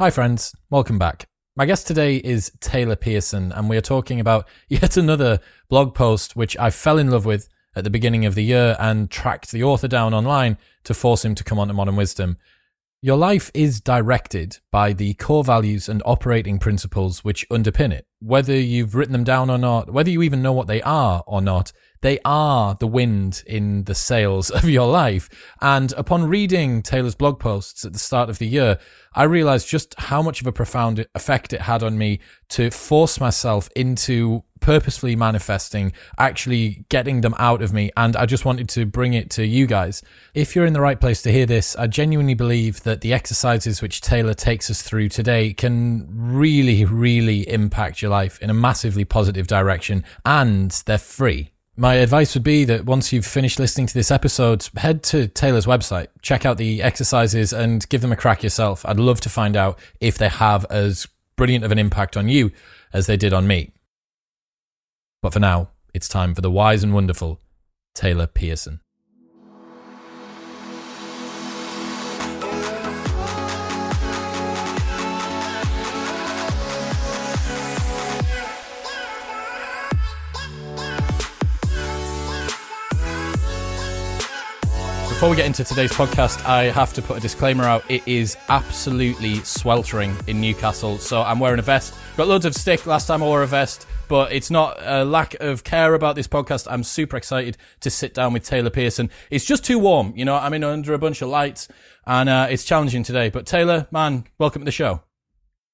Hi, friends. Welcome back. My guest today is Taylor Pearson, and we are talking about yet another blog post which I fell in love with at the beginning of the year and tracked the author down online to force him to come on to Modern Wisdom. Your life is directed by the core values and operating principles which underpin it. Whether you've written them down or not, whether you even know what they are or not, they are the wind in the sails of your life. And upon reading Taylor's blog posts at the start of the year, I realized just how much of a profound effect it had on me to force myself into purposefully manifesting, actually getting them out of me. And I just wanted to bring it to you guys. If you're in the right place to hear this, I genuinely believe that the exercises which Taylor takes us through today can really, really impact your life in a massively positive direction. And they're free. My advice would be that once you've finished listening to this episode, head to Taylor's website, check out the exercises, and give them a crack yourself. I'd love to find out if they have as brilliant of an impact on you as they did on me. But for now, it's time for the wise and wonderful Taylor Pearson. Before we get into today's podcast, I have to put a disclaimer out. It is absolutely sweltering in Newcastle, so I'm wearing a vest. Got loads of stick last time I wore a vest, but it's not a lack of care about this podcast. I'm super excited to sit down with Taylor Pearson. It's just too warm, you know. I'm in under a bunch of lights, and uh, it's challenging today. But Taylor, man, welcome to the show.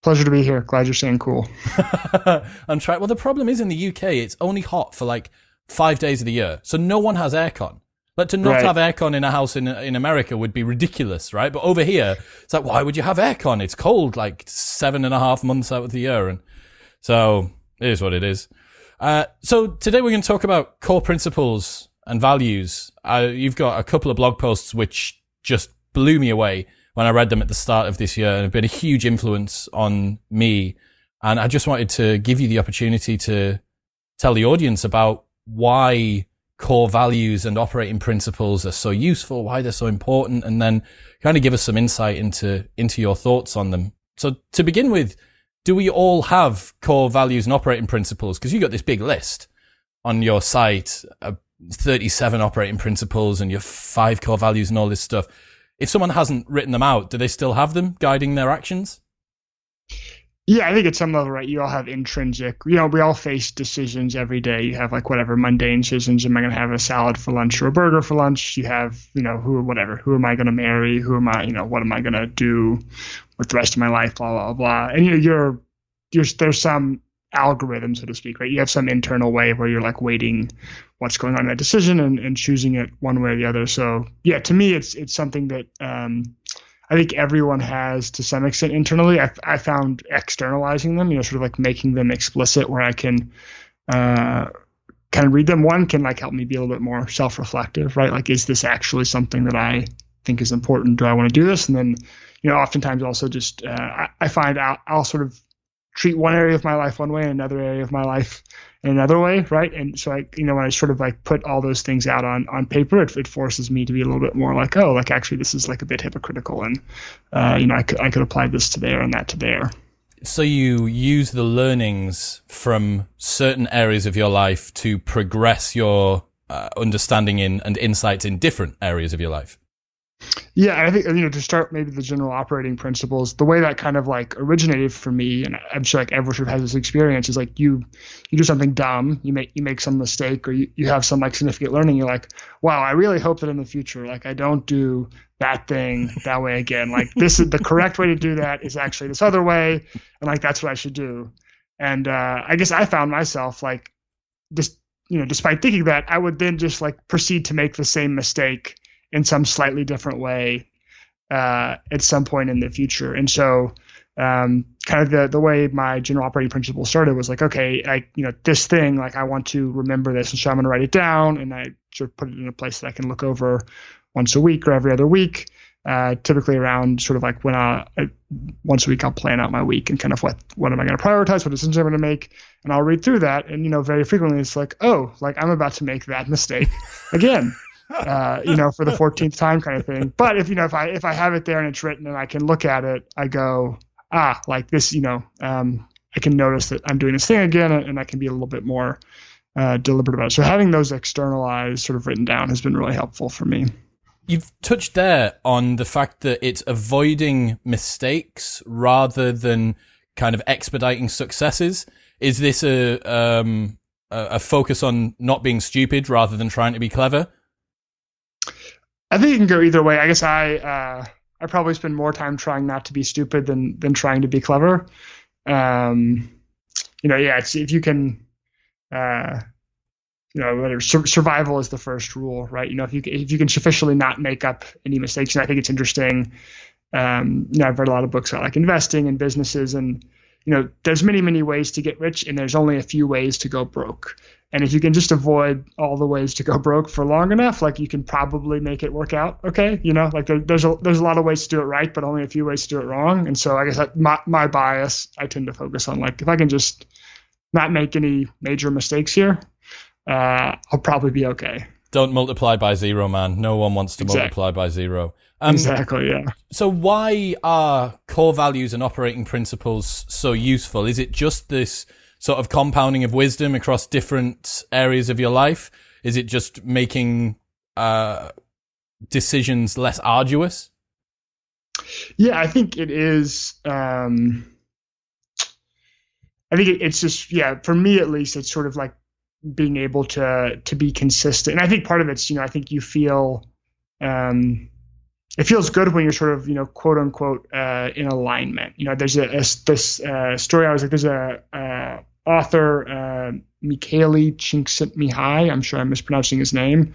Pleasure to be here. Glad you're staying cool. I'm trying. Well, the problem is in the UK, it's only hot for like five days of the year, so no one has aircon. Like to not Right. have aircon in a house in in America would be ridiculous, right? But over here, it's like, why would you have aircon? It's cold like seven and a half months out of the year, and so it is what it is. Uh, so today we're going to talk about core principles and values. Uh, you've got a couple of blog posts which just blew me away when I read them at the start of this year and have been a huge influence on me. And I just wanted to give you the opportunity to tell the audience about why core values and operating principles are so useful, why they're so important, and then kind of give us some insight into, into your thoughts on them. So to begin with, do we all have core values and operating principles? Because you got this big list on your site, uh, 37 operating principles and your five core values and all this stuff. If someone hasn't written them out, do they still have them guiding their actions? Yeah, I think at some level, right, you all have intrinsic, you know, we all face decisions every day. You have like whatever mundane decisions. Am I going to have a salad for lunch or a burger for lunch? You have, you know, who, whatever, who am I going to marry? Who am I, you know, what am I going to do with the rest of my life? Blah, blah, blah. And you know, you're, you're, there's some algorithm, so to speak, right? You have some internal way where you're like waiting what's going on in that decision and, and choosing it one way or the other. So yeah, to me, it's, it's something that, um, I think everyone has to some extent internally. I, I found externalizing them, you know, sort of like making them explicit where I can uh, kind of read them. One can like help me be a little bit more self reflective, right? Like, is this actually something that I think is important? Do I want to do this? And then, you know, oftentimes also just, uh, I, I find I'll, I'll sort of treat one area of my life one way and another area of my life another way, right? And so I, you know, when I sort of like put all those things out on on paper, it, it forces me to be a little bit more like, oh, like actually this is like a bit hypocritical, and uh, you know, I could I could apply this to there and that to there. So you use the learnings from certain areas of your life to progress your uh, understanding in and insights in different areas of your life. Yeah, and I think you know to start maybe the general operating principles. The way that kind of like originated for me, and I'm sure like everyone sort of has this experience, is like you you do something dumb, you make you make some mistake, or you, you have some like significant learning. You're like, wow, I really hope that in the future, like I don't do that thing that way again. Like this is the correct way to do that is actually this other way, and like that's what I should do. And uh, I guess I found myself like just you know, despite thinking that, I would then just like proceed to make the same mistake in some slightly different way uh, at some point in the future. And so, um, kind of the the way my general operating principle started was like, okay, I you know this thing like I want to remember this, and so I'm going to write it down, and I sort of put it in a place that I can look over once a week or every other week. Uh, typically around sort of like when I, I once a week I'll plan out my week and kind of what what am I going to prioritize, what decisions I'm going to make, and I'll read through that. And you know, very frequently it's like, oh, like I'm about to make that mistake again. Uh, you know, for the 14th time kind of thing. But if, you know, if I, if I have it there and it's written and I can look at it, I go, ah, like this, you know, um, I can notice that I'm doing this thing again, and I can be a little bit more uh, deliberate about it. So having those externalized, sort of written down, has been really helpful for me. You've touched there on the fact that it's avoiding mistakes rather than kind of expediting successes. Is this a um, a focus on not being stupid rather than trying to be clever? I think it can go either way. I guess I uh, I probably spend more time trying not to be stupid than than trying to be clever. Um, you know, yeah, it's if you can, uh, you know, whether sur- survival is the first rule, right? You know, if you if you can sufficiently not make up any mistakes, and I think it's interesting. Um, you know, I've read a lot of books about like investing and businesses, and you know, there's many many ways to get rich, and there's only a few ways to go broke. And if you can just avoid all the ways to go broke for long enough, like you can probably make it work out. Okay, you know, like there, there's a there's a lot of ways to do it right, but only a few ways to do it wrong. And so I guess that my my bias, I tend to focus on like if I can just not make any major mistakes here, uh, I'll probably be okay. Don't multiply by zero, man. No one wants to exactly. multiply by zero. Um, exactly. Yeah. So why are core values and operating principles so useful? Is it just this? Sort of compounding of wisdom across different areas of your life? Is it just making uh, decisions less arduous? Yeah, I think it is. Um, I think it's just yeah, for me at least, it's sort of like being able to to be consistent. And I think part of it's you know I think you feel. Um, it feels good when you're sort of you know quote unquote uh, in alignment. You know, there's a, a this uh, story I was like there's a, a author uh, Mihaly Csikszentmihalyi. I'm sure I'm mispronouncing his name.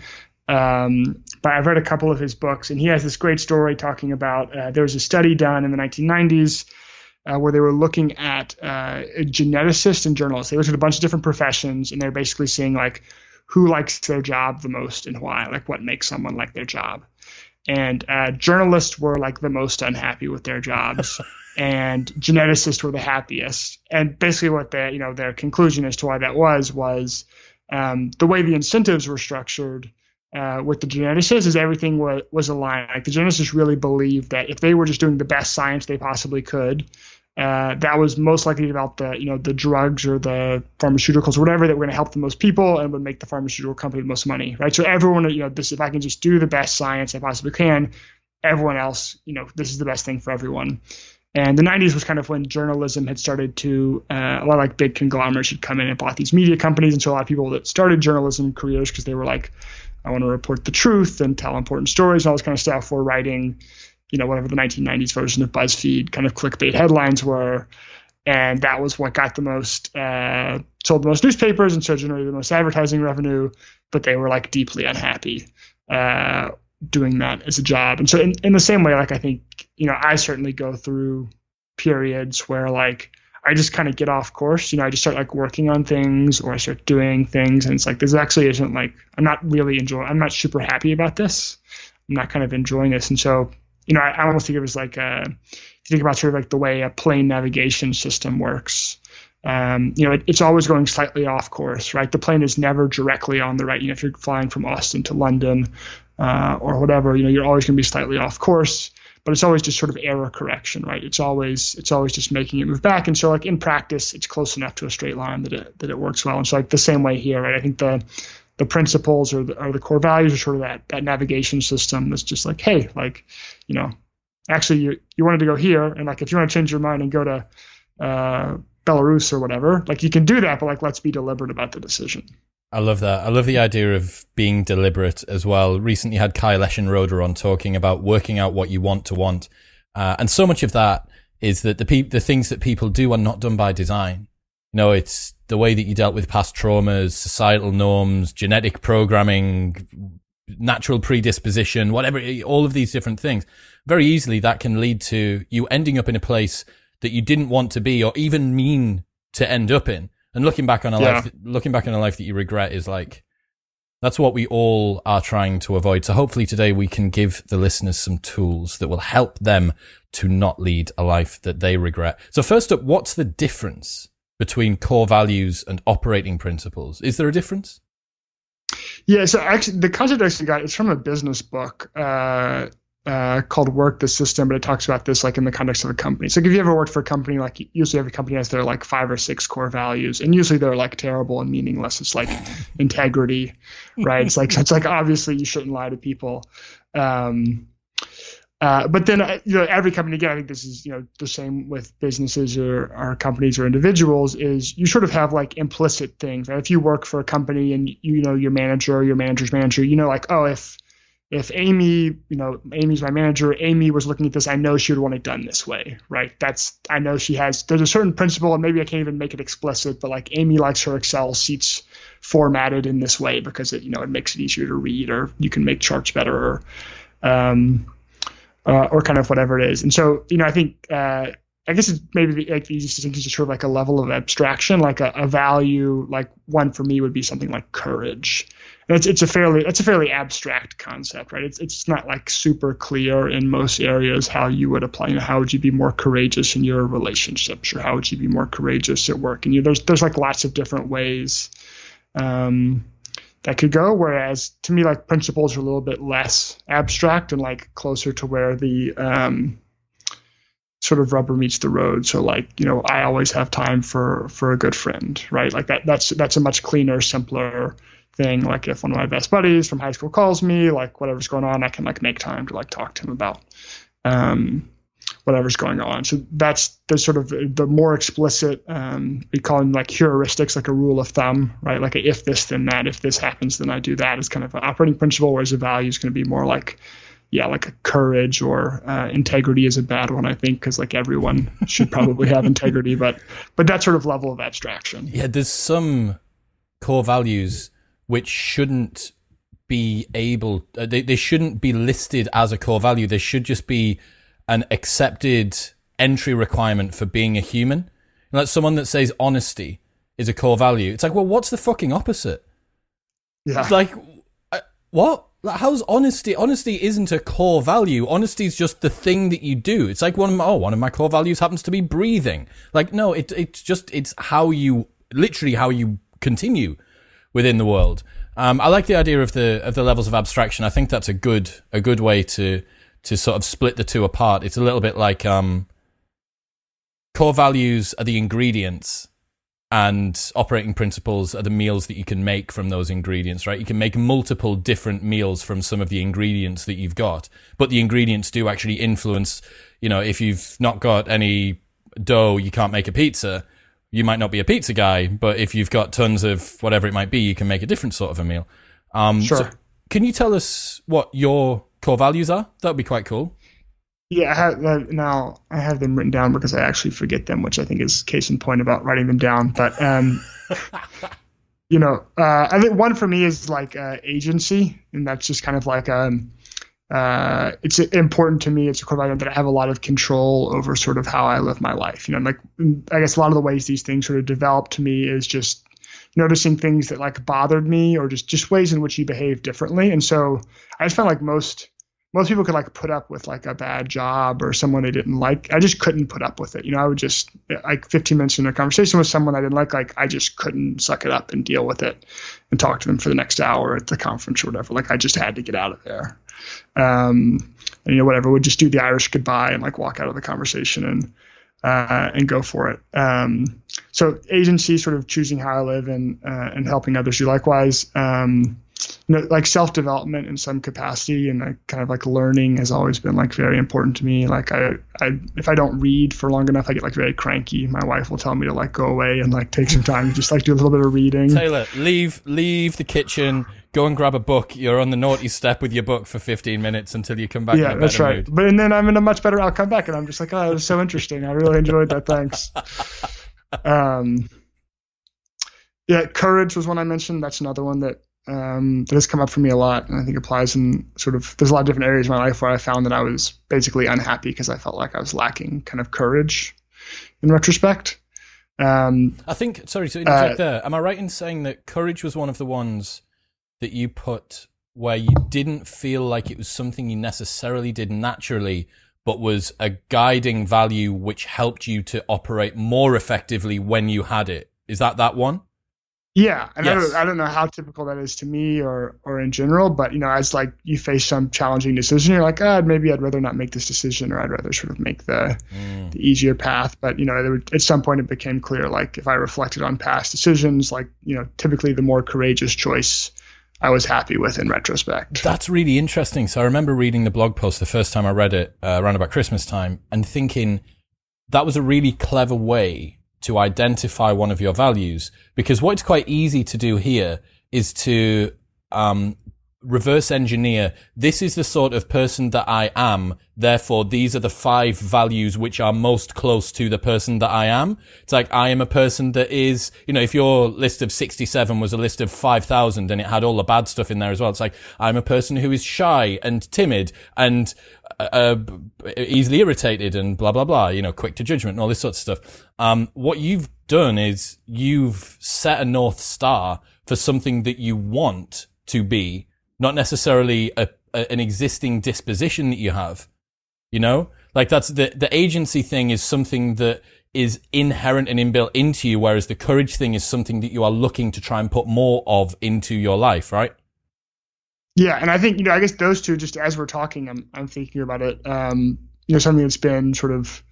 Um, but I've read a couple of his books, and he has this great story talking about uh, there was a study done in the 1990s uh, where they were looking at uh, geneticists and journalists. They looked at a bunch of different professions, and they're basically seeing like who likes their job the most and why, like what makes someone like their job. And uh, journalists were like the most unhappy with their jobs. and geneticists were the happiest. And basically, what the you know their conclusion as to why that was was um, the way the incentives were structured. Uh, with the geneticists is everything was, was aligned. Like the geneticists really believed that if they were just doing the best science they possibly could, uh, that was most likely about the you know the drugs or the pharmaceuticals or whatever that were going to help the most people and would make the pharmaceutical company the most money, right? So everyone, you know, this if I can just do the best science I possibly can, everyone else, you know, this is the best thing for everyone. And the 90s was kind of when journalism had started to, uh, a lot of like big conglomerates had come in and bought these media companies. And so a lot of people that started journalism careers because they were like, I want to report the truth and tell important stories and all this kind of stuff were writing, you know, whatever the 1990s version of BuzzFeed kind of clickbait headlines were. And that was what got the most, uh, sold the most newspapers and so generated the most advertising revenue. But they were like deeply unhappy uh, doing that as a job. And so in, in the same way, like I think, you know, I certainly go through periods where like I just kind of get off course. You know, I just start like working on things or I start doing things and it's like this actually isn't like I'm not really enjoying I'm not super happy about this. I'm not kind of enjoying this. And so, you know, I, I almost think it was like uh if you think about sort of like the way a plane navigation system works. Um, you know, it, it's always going slightly off course, right? The plane is never directly on the right. You know, if you're flying from Austin to London, uh, or whatever, you know, you're always going to be slightly off course, but it's always just sort of error correction, right? It's always it's always just making it move back. And so like in practice, it's close enough to a straight line that it that it works well. And so like the same way here, right? I think the the principles or the, or the core values are sort of that that navigation system that's just like, hey, like, you know, actually you you wanted to go here, and like if you want to change your mind and go to uh, Belarus or whatever, like you can do that, but like let's be deliberate about the decision. I love that. I love the idea of being deliberate as well. Recently had Kyle Eschenroeder on talking about working out what you want to want. Uh, and so much of that is that the pe- the things that people do are not done by design. Know, it's the way that you dealt with past traumas, societal norms, genetic programming, natural predisposition, whatever, all of these different things. Very easily that can lead to you ending up in a place that you didn't want to be or even mean to end up in. And looking back on a yeah. life, looking back on a life that you regret is like, that's what we all are trying to avoid. So hopefully today we can give the listeners some tools that will help them to not lead a life that they regret. So first up, what's the difference between core values and operating principles? Is there a difference? Yeah, so actually, the concept I actually got is from a business book. Uh, uh, called Work the System, but it talks about this like in the context of a company. So like if you ever worked for a company, like usually every company has their like five or six core values, and usually they're like terrible and meaningless. It's like integrity, right? It's like it's like obviously you shouldn't lie to people. Um, uh, but then, uh, you know, every company again, I think this is you know the same with businesses or, companies or individuals. Is you sort of have like implicit things. Right? If you work for a company and you know your manager, or your manager's manager, you know, like oh, if if Amy, you know, Amy's my manager, Amy was looking at this, I know she would want it done this way, right? That's I know she has. There's a certain principle, and maybe I can't even make it explicit, but like Amy likes her Excel sheets formatted in this way because it, you know, it makes it easier to read, or you can make charts better, or um, uh, or kind of whatever it is. And so, you know, I think uh, I guess it's maybe like the easiest thing is just sort of like a level of abstraction, like a, a, value. Like one for me would be something like courage. And it's it's a fairly it's a fairly abstract concept, right? It's it's not like super clear in most areas how you would apply. You know, how would you be more courageous in your relationships, or how would you be more courageous at work? And you there's there's like lots of different ways. Um, that could go. Whereas to me, like principles are a little bit less abstract and like closer to where the um, sort of rubber meets the road. So like you know, I always have time for for a good friend, right? Like that that's that's a much cleaner, simpler thing. Like if one of my best buddies from high school calls me, like whatever's going on, I can like make time to like talk to him about. Um, whatever's going on. So that's the sort of the more explicit, um, we call them like heuristics, like a rule of thumb, right? Like a if this, then that. If this happens, then I do that is kind of an operating principle, whereas a value is going to be more like, yeah, like a courage or uh, integrity is a bad one, I think, because like everyone should probably have integrity, but but that sort of level of abstraction. Yeah, there's some core values which shouldn't be able, uh, they, they shouldn't be listed as a core value. They should just be an accepted entry requirement for being a human. Like someone that says honesty is a core value. It's like, well, what's the fucking opposite? Yeah. It's Like, what? Like, how's honesty? Honesty isn't a core value. Honesty is just the thing that you do. It's like one of my, oh, one of my core values happens to be breathing. Like, no, it, it's just, it's how you, literally how you continue within the world. Um, I like the idea of the, of the levels of abstraction. I think that's a good, a good way to, to sort of split the two apart. It's a little bit like um, core values are the ingredients and operating principles are the meals that you can make from those ingredients, right? You can make multiple different meals from some of the ingredients that you've got, but the ingredients do actually influence, you know, if you've not got any dough, you can't make a pizza. You might not be a pizza guy, but if you've got tons of whatever it might be, you can make a different sort of a meal. Um, sure. So can you tell us what your core values are? That would be quite cool. Yeah, I have, uh, now I have them written down because I actually forget them, which I think is case in point about writing them down. But um, you know, uh, I think one for me is like uh, agency, and that's just kind of like um, uh, it's important to me. It's a core value that I have a lot of control over sort of how I live my life. You know, like I guess a lot of the ways these things sort of develop to me is just noticing things that like bothered me or just just ways in which you behave differently. And so I just found like most most people could like put up with like a bad job or someone they didn't like. I just couldn't put up with it. You know, I would just like 15 minutes in a conversation with someone I didn't like, like I just couldn't suck it up and deal with it and talk to them for the next hour at the conference or whatever. Like I just had to get out of there. Um, and you know, whatever, would just do the Irish goodbye and like walk out of the conversation and uh, and go for it. Um, so agency, sort of choosing how I live and uh, and helping others do likewise. Um, you know, like self development in some capacity and like kind of like learning has always been like very important to me. Like I, I, if I don't read for long enough, I get like very cranky. My wife will tell me to like go away and like take some time to just like do a little bit of reading. Taylor, leave, leave the kitchen, go and grab a book. You're on the naughty step with your book for 15 minutes until you come back. Yeah, that's right. Mood. But and then I'm in a much better. I'll come back and I'm just like, oh, it was so interesting. I really enjoyed that. Thanks. um, yeah, courage was one I mentioned. That's another one that um, that has come up for me a lot, and I think applies in sort of. There's a lot of different areas of my life where I found that I was basically unhappy because I felt like I was lacking kind of courage. In retrospect, um, I think. Sorry to interject uh, there. Am I right in saying that courage was one of the ones that you put where you didn't feel like it was something you necessarily did naturally, but was a guiding value which helped you to operate more effectively when you had it? Is that that one? Yeah, and Yes. I, don't, I don't know how typical that is to me or or in general, but you know, as like you face some challenging decision, you're like, ah, maybe I'd rather not make this decision, or I'd rather sort of make the Mm. the easier path. But you know, there would, at some point it became clear, like if I reflected on past decisions, like you know, typically the more courageous choice, I was happy with in retrospect. That's really interesting. So I remember reading the blog post the first time I read it uh, around about Christmas time and thinking that was a really clever way to identify one of your values. Because what's quite easy to do here is to um, reverse engineer this is the sort of person that I am therefore these are the five values which are most close to the person that I am. It's like I am a person that is you know if your list of 67 was a list of 5000 and it had all the bad stuff in there as well it's like I'm a person who is shy and timid and uh, easily irritated and blah blah blah you know quick to judgment and all this sort of stuff um what you've done is you've set a north star for something that you want to be not necessarily a, a, an existing disposition that you have. You know, like that's the, the agency thing is something that is inherent and inbuilt into you, whereas the courage thing is something that you are looking to try and put more of into your life, right? Yeah, and I think you know, I guess those two, just as we're talking, I'm I'm thinking about it. Um, you know, something that's been sort of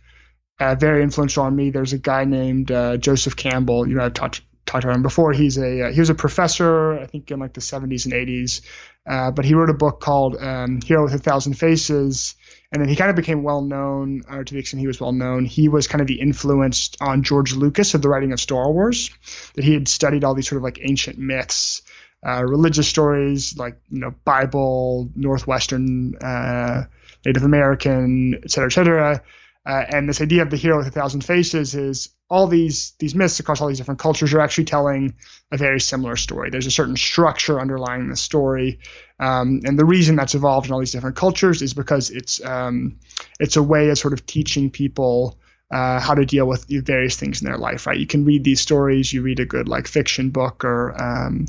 uh, very influential on me. There's a guy named uh, Joseph Campbell. You know, I've talked talked about him before. He's a uh, he was a professor, I think in like the 70s and 80s, uh, but he wrote a book called um, Hero with a Thousand Faces, and then he kind of became well known, or to the extent he was well known, he was kind of the influence on George Lucas of the writing of Star Wars. That he had studied all these sort of like ancient myths. Uh, religious stories like you know Bible, Northwestern, uh, Native American, et cetera, et cetera. Uh, and this idea of the hero with a thousand faces is all these these myths across all these different cultures are actually telling a very similar story. There's a certain structure underlying the story, um, and the reason that's evolved in all these different cultures is because it's um, it's a way of sort of teaching people uh, how to deal with various things in their life. Right? You can read these stories. You read a good like fiction book or um,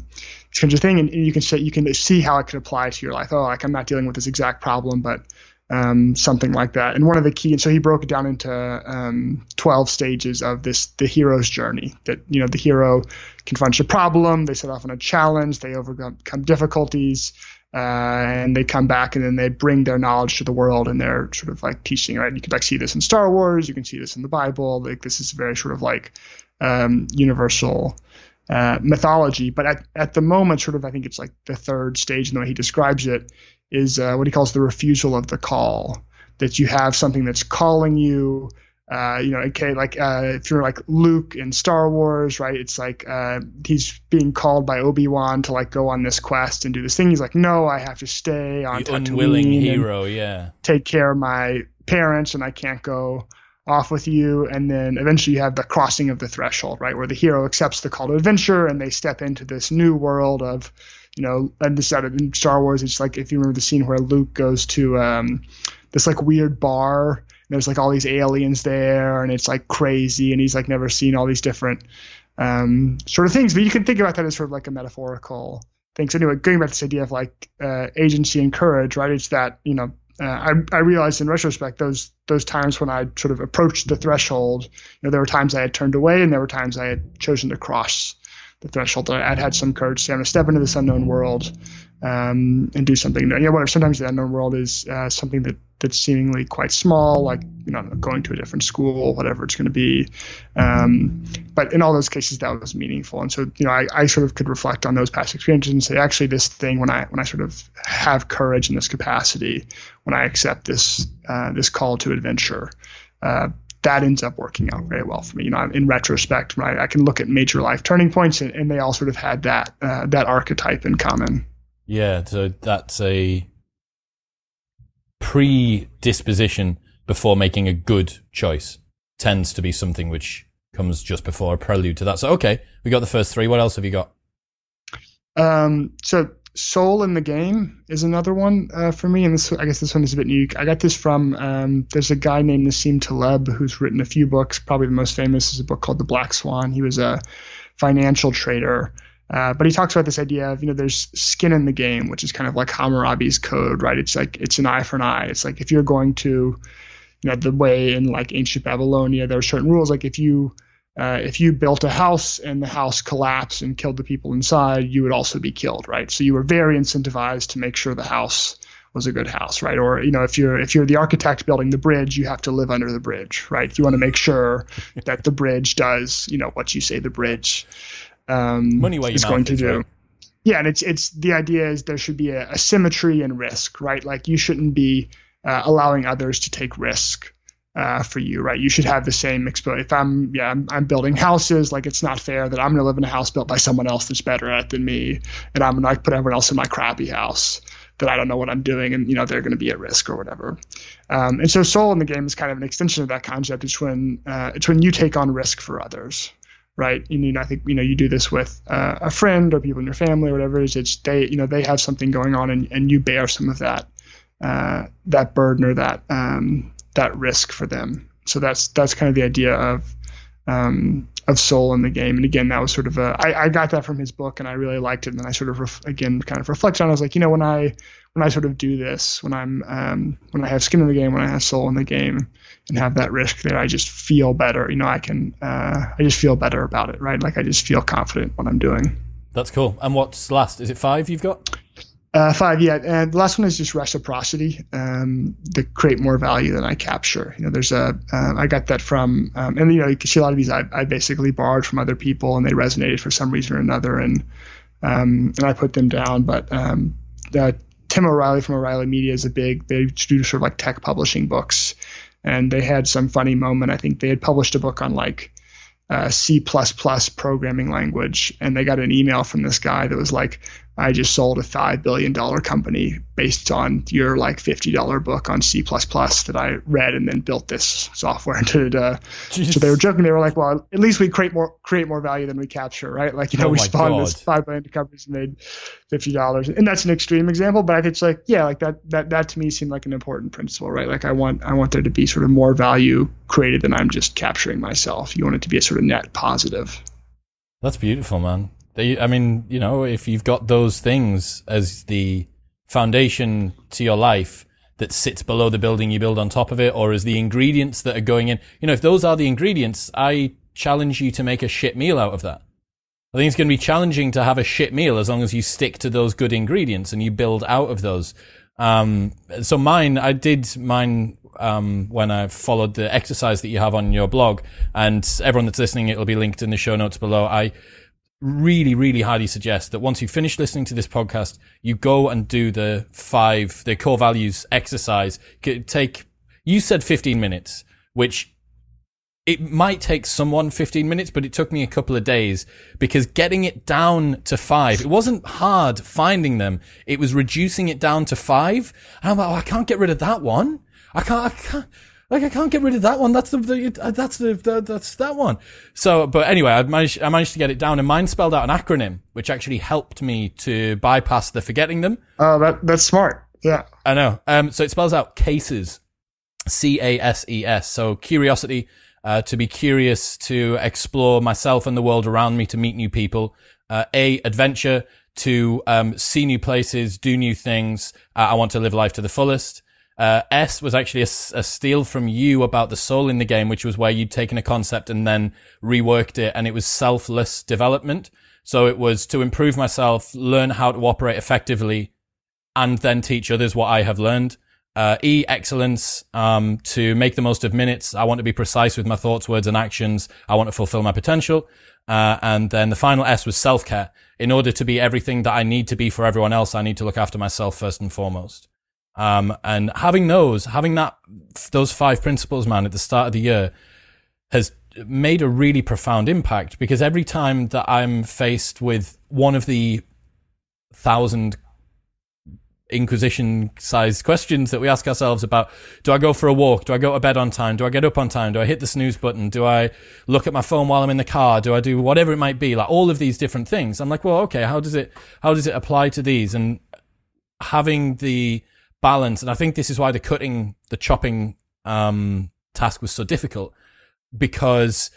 kind of thing, and, and you can you can see how it could apply to your life. Oh, like I'm not dealing with this exact problem, but um, something like that. And one of the key, and so he broke it down into um, 12 stages of this, the hero's journey. That you know, the hero confronts a problem, they set off on a challenge, they overcome difficulties, uh, and they come back and then they bring their knowledge to the world and they're sort of like teaching. Right? You can like see this in Star Wars, you can see this in the Bible. Like this is very sort of like um, universal. Uh, mythology, but at, at the moment, sort of, I think it's like the third stage in the way he describes it, is uh, what he calls the refusal of the call. That you have something that's calling you. Uh, you know, okay, like uh, if you're like Luke in Star Wars, right? It's like uh, he's being called by Obi Wan to like go on this quest and do this thing. He's like, no, I have to stay on The Tatooine unwilling hero, yeah. take care of my parents, and I can't go off with you. And then eventually you have the crossing of the threshold, right, where the hero accepts the call to adventure and they step into this new world of you know, and this out of Star Wars, it's like if you remember the scene where Luke goes to um, this like weird bar, and there's like all these aliens there, and it's like crazy, and he's like never seen all these different um, sort of things. But you can think about that as sort of like a metaphorical thing. So anyway, going back to this idea of like uh, agency and courage, right? It's that you know. Uh, I, I realized in retrospect those those times when I sort of approached the threshold, you know, there were times I had turned away and there were times I had chosen to cross the threshold. That I'd had some courage to step into this unknown world um, and do something. You know, whatever. Sometimes the unknown world is uh, something that that's seemingly quite small, like you know, going to a different school, whatever it's going to be. Um, but in all those cases, that was meaningful. And so, you know, I, I sort of could reflect on those past experiences and say, actually, this thing when I when I sort of have courage in this capacity, when I accept this uh, this call to adventure. Uh, that ends up working out very well for me. You know, in retrospect, right, I can look at major life turning points, and, and they all sort of had that uh, that archetype in common. Yeah, so that's a predisposition before making a good choice. Tends to be something which comes just before a prelude to that. So, okay, we got the first three. What else have you got? Um, so Soul in the Game is another one uh, for me, and this I guess this one is a bit unique. I got this from um, there's a guy named Nassim Taleb who's written a few books. Probably the most famous is a book called The Black Swan. He was a financial trader, uh, but he talks about this idea of you know there's skin in the game, which is kind of like Hammurabi's code, right? It's like it's an eye for an eye. It's like if you're going to you know the way in like ancient Babylonia, there are certain rules. Like if you uh, if you built a house and the house collapsed and killed the people inside, you would also be killed, right? So you were very incentivized to make sure the house was a good house, right? Or you know, if you're if you're the architect building the bridge, you have to live under the bridge, right? You want to make sure that the bridge does, you know, what you say the bridge um, Money is going to do. right? Yeah, and it's it's the idea is there should be a, a symmetry and risk, right? Like you shouldn't be uh, allowing others to take risk uh, for you, right? You should have the same exposure. If I'm, yeah, I'm, I'm building houses, like it's not fair that I'm going to live in a house built by someone else that's better at it than me, and I'm going to like, put everyone else in my crappy house that I don't know what I'm doing, and you know they're going to be at risk or whatever. Um, and so soul in the game is kind of an extension of that concept. It's when uh, it's when you take on risk for others, right? You know, I think you know you do this with uh, a friend or people in your family or whatever it is. It's they, you know, they have something going on, and, and you bear some of that uh, that burden or that um, that risk for them. So that's that's kind of the idea of um, of soul in the game. And again, that was sort of a I, I got that from his book, and I really liked it. And then I sort of ref, again kind of reflected on. it. I was like, you know, when I when I sort of do this, when I'm um, when I have skin in the game, when I have soul in the game, and have that risk there, I just feel better. You know, I can uh, I just feel better about it, right? Like I just feel confident what I'm doing. That's cool. And what's last? Is it five you've got? Uh, five, yeah. And the last one is just reciprocity. Um, to create more value than I capture. You know, there's a um, I got that from, um, and you know, you can see a lot of these I, I basically borrowed from other people, and they resonated for some reason or another, and um, and I put them down. But um, Tim O'Reilly from O'Reilly Media is a big. They do sort of like tech publishing books, and they had some funny moment. I think they had published a book on like uh, C++ programming language, and they got an email from this guy that was like, "I just sold a five billion dollar company based on your like fifty dollar book on C++ that I read and then built this software." And uh, so they were joking. They were like, "Well, at least we create more create more value than we capture, right? Like you know, Oh we spawned God. this five billion companies and made fifty dollars, and that's an extreme example, but I think it's like, yeah, like that that that to me seemed like an important principle, right? Like I want I want there to be sort of more value created than I'm just capturing myself. You want it to be a sort of net positive. That's beautiful, man. They, I mean, you know, if you've got those things as the foundation to your life that sits below the building you build on top of it, or as the ingredients that are going in, you know, if those are the ingredients, I challenge you to make a shit meal out of that. I think it's going to be challenging to have a shit meal as long as you stick to those good ingredients and you build out of those. Um, so mine, I did mine um, when I followed the exercise that you have on your blog, and everyone that's listening, it'll be linked in the show notes below. I really, really highly suggest that once you finish listening to this podcast, you go and do the five, the core values exercise. Take, you said 15 minutes, which it might take someone 15 minutes, but it took me a couple of days because getting it down to five, it wasn't hard finding them. It was reducing it down to five. And I'm like, oh, I can't get rid of that one. I can't, I can't, like, I can't get rid of that one. That's the, the uh, that's the, the, that's that one. So, but anyway, I managed, I managed to get it down and mine spelled out an acronym, which actually helped me to bypass the forgetting them. Oh, that that's smart. Yeah. I know. Um, so it spells out cases, C A S E S. So curiosity, uh, to be curious, to explore myself and the world around me, to meet new people. Uh, A, adventure, to um, see new places, do new things. Uh, I want to live life to the fullest. Uh, S was actually a steal from you about the soul in the game, which was where you'd taken a concept and then reworked it, and it was selfless development. So it was to improve myself, learn how to operate effectively, and then teach others what I have learned. Uh, e, excellence, um, to make the most of minutes. I want to be precise with my thoughts, words, and actions. I want to fulfill my potential. Uh, and then the final S was self-care. In order to be everything that I need to be for everyone else, I need to look after myself first and foremost. Um, and having those, having that, those five principles, man, at the start of the year has made a really profound impact because every time that I'm faced with one of the thousand inquisition sized questions that we ask ourselves about do I go for a walk? Do I go to bed on time? Do I get up on time? Do I hit the snooze button? Do I look at my phone while I'm in the car? Do I do whatever it might be? Like all of these different things. I'm like, well, okay, how does it how does it apply to these? And having the balance, and I think this is why the cutting, the chopping um task was so difficult because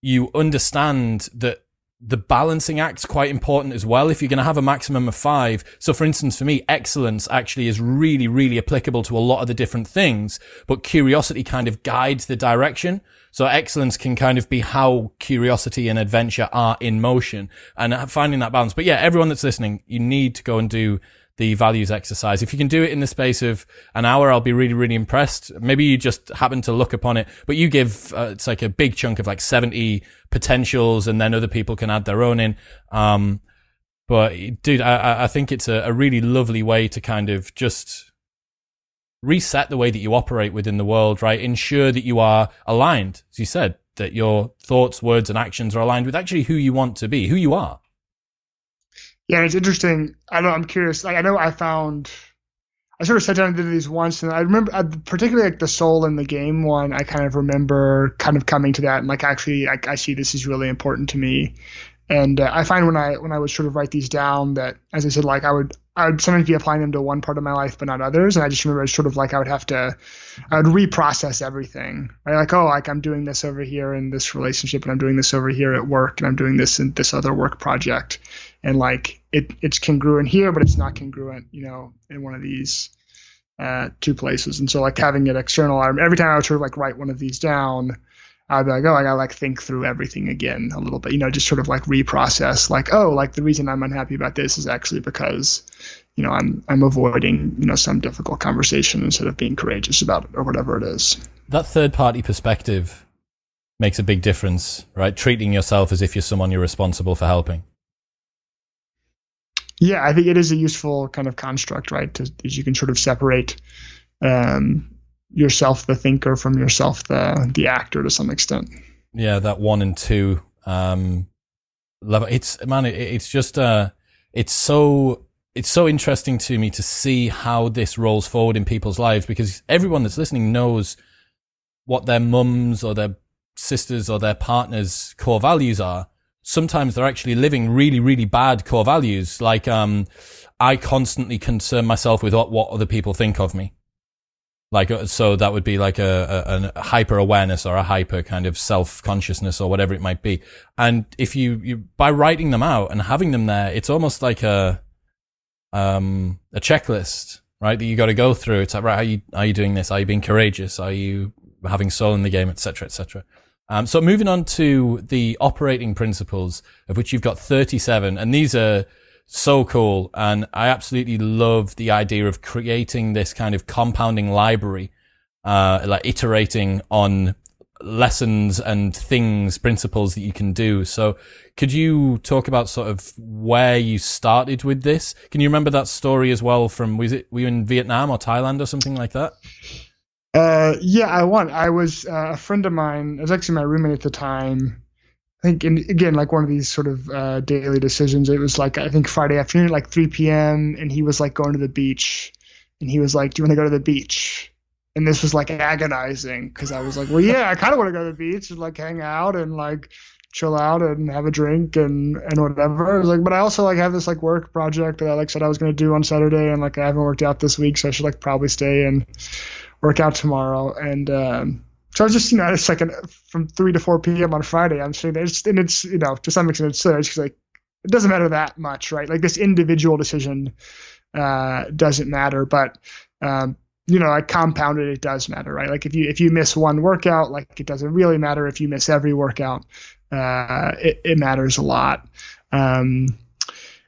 you understand that the balancing act's quite important as well. If you're going to have a maximum of five. So for instance, for me, excellence actually is really, really applicable to a lot of the different things, but curiosity kind of guides the direction. So excellence can kind of be how curiosity and adventure are in motion and finding that balance. But yeah, everyone that's listening, you need to go and do the values exercise. If you can do it in the space of an hour, I'll be really, really impressed. Maybe you just happen to look upon it, but you give, uh, it's like a big chunk of like 70 potentials and then other people can add their own in. Um, but dude, I, I think it's a, a really lovely way to kind of just reset the way that you operate within the world, right? Ensure that you are aligned, as you said, that your thoughts, words, and actions are aligned with actually who you want to be, who you are. Yeah, it's interesting. I know. I'm curious. Like, I know I found. I sort of sat down and did these once, and I remember, uh, particularly like the soul in the game one. I kind of remember kind of coming to that, and like actually, I, I see this is really important to me. And uh, I find when I when I would sort of write these down that, as I said, like I would I would sometimes be applying them to one part of my life but not others, and I just remember it's sort of like I would have to I would reprocess everything. Right? Like oh, like I'm doing this over here in this relationship, and I'm doing this over here at work, and I'm doing this in this other work project, and like it it's congruent here, but it's not congruent, you know, in one of these uh, two places. And so like having it external, I, every time I would sort of like write one of these down I'd be like, oh, I gotta like think through everything again a little bit, you know, just sort of like reprocess, like, oh, like the reason I'm unhappy about this is actually because, you know, I'm I'm avoiding, you know, some difficult conversation instead of being courageous about it or whatever it is. That third party perspective makes a big difference, right? Treating yourself as if you're someone you're responsible for helping. Yeah, I think it is a useful kind of construct, right? To, you can sort of separate um, yourself the thinker from yourself the the actor to some extent. Yeah, that one and two um, level. It's man, it, it's just uh, it's so it's so interesting to me to see how this rolls forward in people's lives because everyone that's listening knows what their mums or their sisters or their partners' core values are. Sometimes they're actually living really, really bad core values. Like, um, I constantly concern myself with what, what other people think of me. Like, uh, so that would be like a, a, a hyper awareness or a hyper kind of self consciousness or whatever it might be. And if you, you, by writing them out and having them there, it's almost like a, um, a checklist, right? That you got to go through. It's like, right, are you, are you doing this? Are you being courageous? Are you having soul in the game, etc., etc. Um, so moving on to the operating principles of which you've got 37 and these are, so cool. And I absolutely love the idea of creating this kind of compounding library, uh, like iterating on lessons and things, principles that you can do. So could you talk about sort of where you started with this? Can you remember that story as well from, was it, were you in Vietnam or Thailand or something like that? Uh, yeah, I won. I was uh, a friend of mine. It was actually my roommate at the time. I think, and again, like one of these sort of uh, daily decisions. It was like I think Friday afternoon, like 3 p.m., and he was like going to the beach, and he was like, "Do you want to go to the beach?" And this was like agonizing because I was like, "Well, yeah, I kind of want to go to the beach and like hang out and like chill out and have a drink and and whatever." I was like, but I also like have this like work project that I like said I was going to do on Saturday, and like I haven't worked out this week, so I should like probably stay and work out tomorrow. And um, so I was just, you know, it's like from 3 to 4 p.m. on Friday. I'm sitting there, and it's, you know, to some extent, it's like it doesn't matter that much, right? Like this individual decision uh, doesn't matter, but um, you know, like compounded, it does matter, right? Like if you if you miss one workout, like it doesn't really matter if you miss every workout. Uh, it, it matters a lot. Um,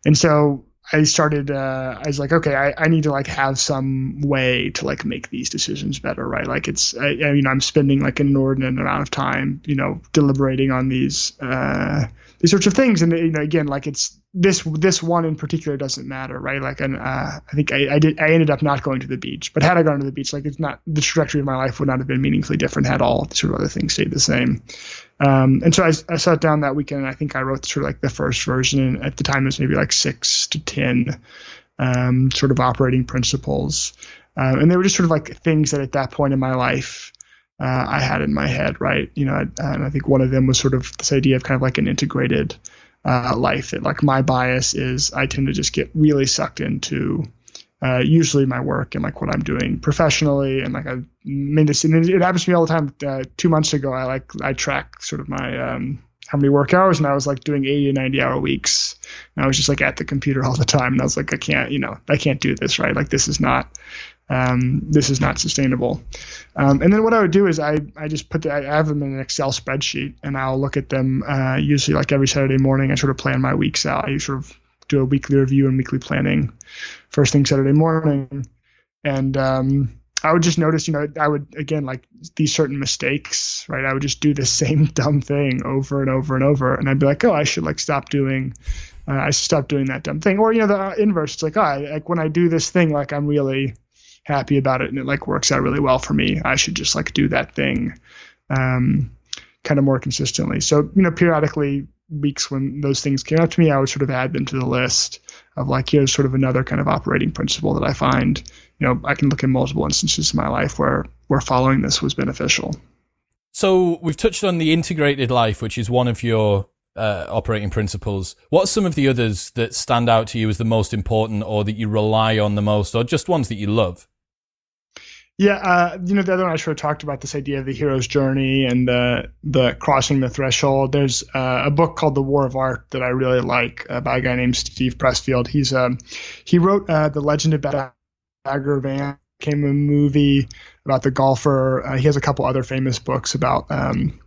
and so I started, uh, I was like, okay, I, I need to like have some way to like make these decisions better, right? Like it's, I, I mean, I'm spending like an inordinate amount of time, you know, deliberating on these, uh, these sorts of things. And, you know, again, like it's this, this one in particular doesn't matter, right? Like, and, uh, I think I, I did, I ended up not going to the beach, but had I gone to the beach, like it's not, the trajectory of my life would not have been meaningfully different had all sort of other things stayed the same. Um, and so I, I, sat down that weekend and I think I wrote sort of like the first version. And at the time, it was maybe like six to 10 um, sort of operating principles. Uh, and they were just sort of like things that at that point in my life, uh, I had in my head, right? You know, and I think one of them was sort of this idea of kind of like an integrated uh, life. That like my bias is I tend to just get really sucked into uh, usually my work and like what I'm doing professionally and like I made this and it happens to me all the time. Uh, two months ago, I like I track sort of my um, how many work hours and I was like doing 80 to 90 hour weeks and I was just like at the computer all the time and I was like I can't you know I can't do this right like this is not um, this is not sustainable. Um, and then what I would do is I, I just put the, I have them in an Excel spreadsheet and I'll look at them uh, usually like every Saturday morning. I sort of plan my weeks out. I sort of do a weekly review and weekly planning first thing Saturday morning. And um, I would just notice, you know, I would again like these certain mistakes, right? I would just do the same dumb thing over and over and over, and I'd be like, oh, I should like stop doing, uh, I stop doing that dumb thing. Or you know, the inverse, it's like, oh, I, like when I do this thing, like I'm really happy about it and it like works out really well for me. I should just like do that thing, um, kind of more consistently. So you know, periodically weeks when those things came up to me, I would sort of add them to the list of like here's sort of another kind of operating principle that I find you know I can look at multiple instances in my life where where following this was beneficial. So we've touched on the integrated life, which is one of your uh, operating principles. What are some of the others that stand out to you as the most important, or that you rely on the most, or just ones that you love? Yeah, uh, you know, the other one I of talked about this idea of the hero's journey and the the crossing the threshold. There's uh, a book called The War of Art that I really like uh, by a guy named Steve Pressfield. He's um, he wrote uh, The Legend of Bagger Vance, came a movie about the golfer. Uh, he has a couple other famous books about um,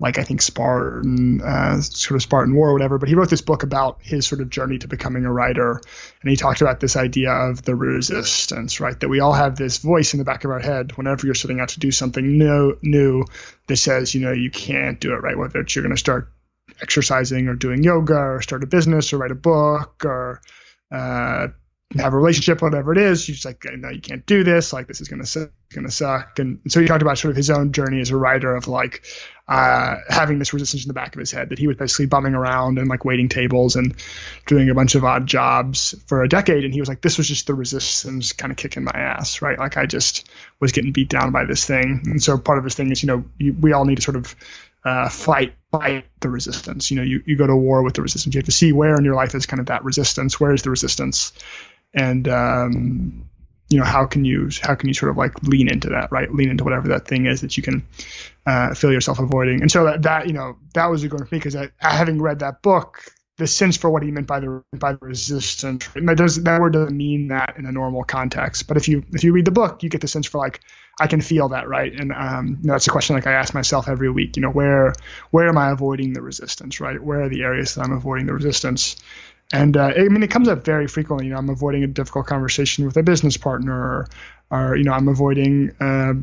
like I think Spartan, uh, sort of Spartan War or whatever. But he wrote this book about his sort of journey to becoming a writer, and he talked about this idea of the resistance, right? That we all have this voice in the back of our head whenever you're setting out to do something new, new that says, you know, you can't do it, right? Whether it's you're going to start exercising or doing yoga or start a business or write a book or uh, have a relationship, whatever it is. She's like, no, you can't do this. Like, this is gonna suck. Gonna suck. And so he talked about sort of his own journey as a writer of like uh, having this resistance in the back of his head that he was basically bumming around and like waiting tables and doing a bunch of odd jobs for a decade. And he was like, this was just the resistance kind of kicking my ass, right? Like I just was getting beat down by this thing. And so part of his thing is, you know, you, we all need to sort of uh, fight fight the resistance. You know, you, you go to war with the resistance. You have to see where in your life is kind of that resistance. Where is the resistance? and um, you know how can you how can you sort of like lean into that right lean into whatever that thing is that you can uh, feel yourself avoiding and so that, that you know that was a good for me because having read that book the sense for what he meant by the by the resistance and that does that word doesn't mean that in a normal context but if you if you read the book you get the sense for like I can feel that right? And um, you know, that's a question like I ask myself every week you know where where am I avoiding the resistance right? Where are the areas that I'm avoiding the resistance? And uh, I mean, it comes up very frequently. You know, I'm avoiding a difficult conversation with a business partner, or you know, I'm avoiding uh,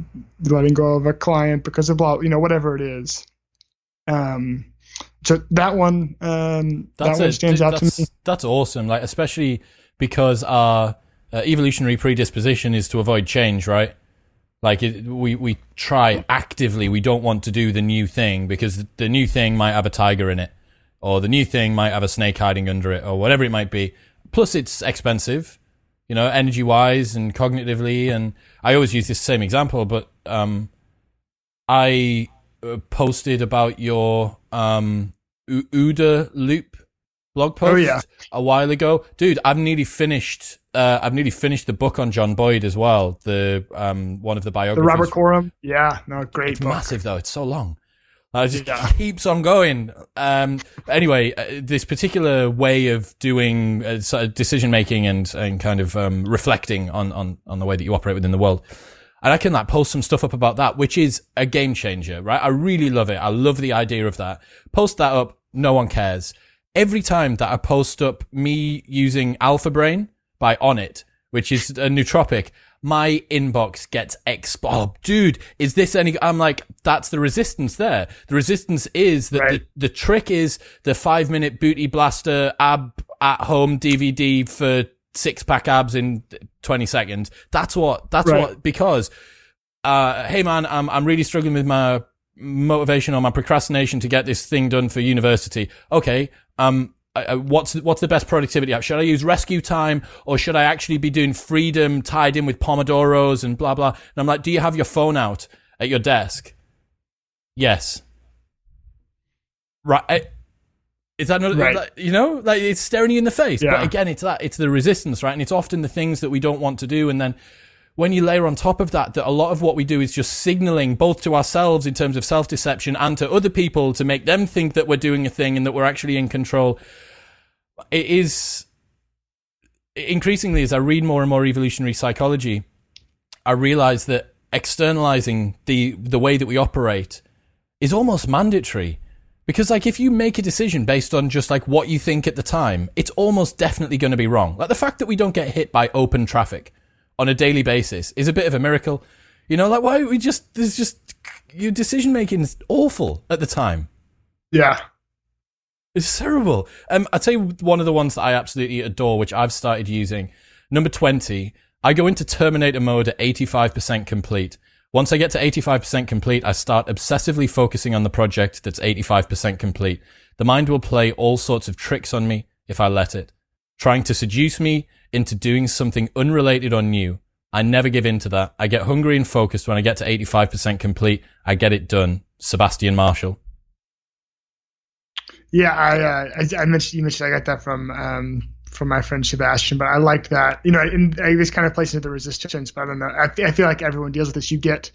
letting go of a client because of blah, you know, whatever it is. Um, so that one, um, that one stands out to me. That's awesome. Like, especially because our uh, evolutionary predisposition is to avoid change, right? Like it, we we try actively. We don't want to do the new thing because the new thing might have a tiger in it or the new thing might have a snake hiding under it, or whatever it might be. Plus, it's expensive, you know, energy wise and cognitively. And I always use this same example, but um, I uh, posted about your um, OODA loop blog post oh, yeah. a while ago, dude. I've nearly finished. Uh, I've nearly finished the book on John Boyd as well. The um, one of the biographies. The Robert Coram. Yeah, no, great. It's book. massive though. It's so long. Uh, it just yeah. keeps on going. Um, anyway, uh, this particular way of doing uh, sort of decision making and, and kind of um, reflecting on, on, on the way that you operate within the world. And I can like post some stuff up about that, which is a game changer, right? I really love it. I love the idea of that. Post that up. No one cares. Every time that I post up me using Alpha Brain by Onnit, which is a nootropic, my inbox gets expo. Dude, is this any? I'm like, that's the resistance there. The resistance is that right. the, the trick is the five minute booty blaster ab at home DVD for six pack abs in 20 seconds. That's what, that's right. what, because, uh, hey man, I'm, I'm really struggling with my motivation or my procrastination to get this thing done for university. Okay. Um, what's what's the best productivity app? Should I use Rescue Time or should I actually be doing Freedom tied in with Pomodoros and blah blah? And I'm like, do you have your phone out at your desk? Yes. Right. Is that not, right. you know, like it's staring you in the face? Yeah. But again, it's that, it's the resistance, right? And it's often the things that we don't want to do. And then when you layer on top of that, that a lot of what we do is just signaling both to ourselves in terms of self deception and to other people to make them think that we're doing a thing and that we're actually in control it is increasingly as I read more and more evolutionary psychology, I realize that externalizing the the way that we operate is almost mandatory. Because like if you make a decision based on just like what you think at the time, it's almost definitely going to be wrong. Like the fact that we don't get hit by open traffic on a daily basis is a bit of a miracle. You know, like why we just there's just your decision making is awful at the time. Yeah. It's terrible. Um, I'll tell you one of the ones that I absolutely adore, which I've started using. Number 20, I go into Terminator mode at 85% complete. Once I get to 85% complete, I start obsessively focusing on the project that's 85% complete. The mind will play all sorts of tricks on me if I let it, trying to seduce me into doing something unrelated or new. I never give in to that. I get hungry and focused when I get to 85% complete. I get it done. Sebastian Marshall. Yeah, I, uh, I, I mentioned you mentioned I got that from um, from my friend Sebastian, but I liked that. You know, and I this kind of plays into the resistance, but I don't know. I, I feel like everyone deals with this. You get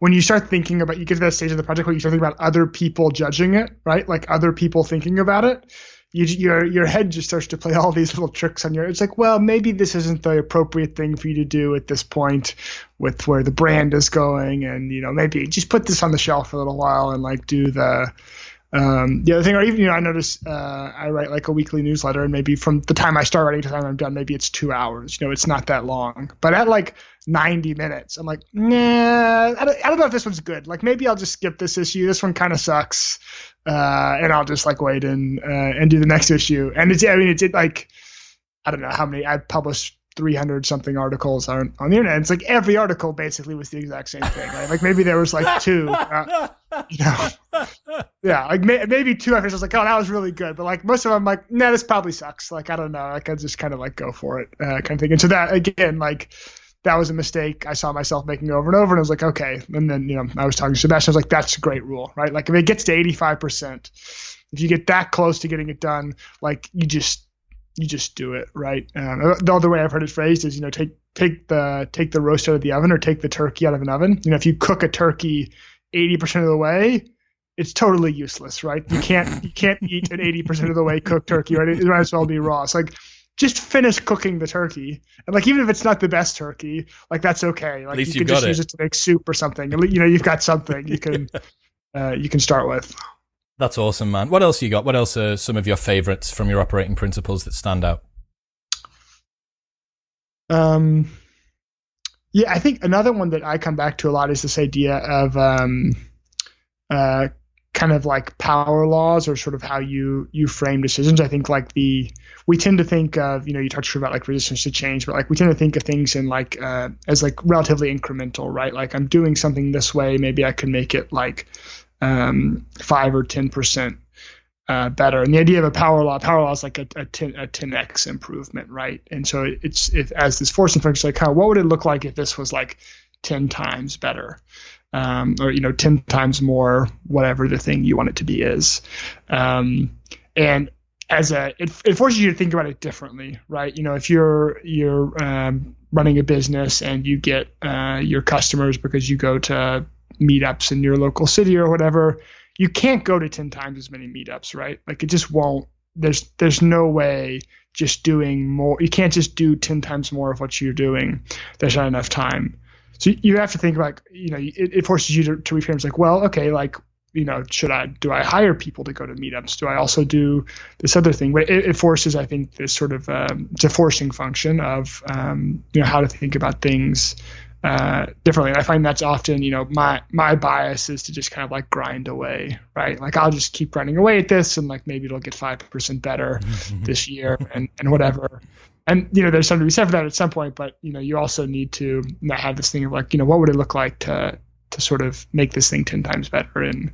when you start thinking about you get to that stage of the project where you start thinking about other people judging it, right? Like other people thinking about it. You, your your head just starts to play all these little tricks on your. It's like, well, maybe this isn't the appropriate thing for you to do at this point, with where the brand is going, and you know, maybe just put this on the shelf for a little while and like do the um, the other thing, or even you know, I notice uh, I write like a weekly newsletter, and maybe from the time I start writing to the time I'm done, maybe it's two hours. You know, it's not that long. But at like 90 minutes, I'm like, nah, I don't, I don't know if this one's good. Like maybe I'll just skip this issue. This one kind of sucks, uh, and I'll just like wait and uh, and do the next issue. And it's I mean it's it, like I don't know how many I published 300 something articles on, on the internet. It's like every article basically was the exact same thing, right? Like maybe there was like two, uh, you know, yeah, like may, maybe two episodes. was like, oh, that was really good, but like most of them, like, nah, this probably sucks. Like I don't know, like I just kind of like go for it, uh, kind of thing. And so that again, like that was a mistake I saw myself making over and over, and I was like, okay. And then you know, I was talking to Sebastian. I was like, that's a great rule, right? Like if it gets to 85 percent, if you get that close to getting it done, like you just you just do it right. Um, the other way I've heard it phrased is, you know, take take the take the roast out of the oven or take the turkey out of an oven. You know, if you cook a turkey 80% of the way, it's totally useless, right? You can't you can't eat an 80% of the way cooked turkey, right? It might as well be raw. It's like just finish cooking the turkey, and like even if it's not the best turkey, like that's okay. Like At least you can just it. use it to make soup or something. You know, you've got something you can uh, you can start with. That's awesome, man. What else you got? What else are some of your favorites from your operating principles that stand out? Um, yeah, I think another one that I come back to a lot is this idea of um, uh, kind of like power laws or sort of how you you frame decisions. I think like the we tend to think of you know you touched about like resistance to change, but like we tend to think of things in like uh, as like relatively incremental, right? Like I'm doing something this way, maybe I can make it like um, five or ten percent uh, better. And the idea of a power law, power law is like a, a 10 a 10x improvement, right? And so it's as this forcing function, like, of what would it look like if this was like ten times better, um, or you know, ten times more, whatever the thing you want it to be is, um, and as a it, it forces you to think about it differently, right? You know, if you're you're um, running a business and you get uh, your customers because you go to meetups in your local city or whatever, you can't go to 10 times as many meetups, right? Like it just won't there's there's no way just doing more you can't just do 10 times more of what you're doing. There's not enough time. So you have to think like, you know, it, it forces you to, to reframe. It's like, well, okay, like, you know, should I, do I hire people to go to meetups? Do I also do this other thing? But it, it forces, I think, this sort of, um, it's a forcing function of, um, you know, how to think about things uh, differently. And I find that's often, you know, my my bias is to just kind of like grind away, right? Like I'll just keep grinding away at this, and like maybe it'll get five percent better this year, and and whatever. And you know, there's something to be said for that at some point, but you know, you also need to not have this thing of like, you know, what would it look like to to sort of make this thing ten times better in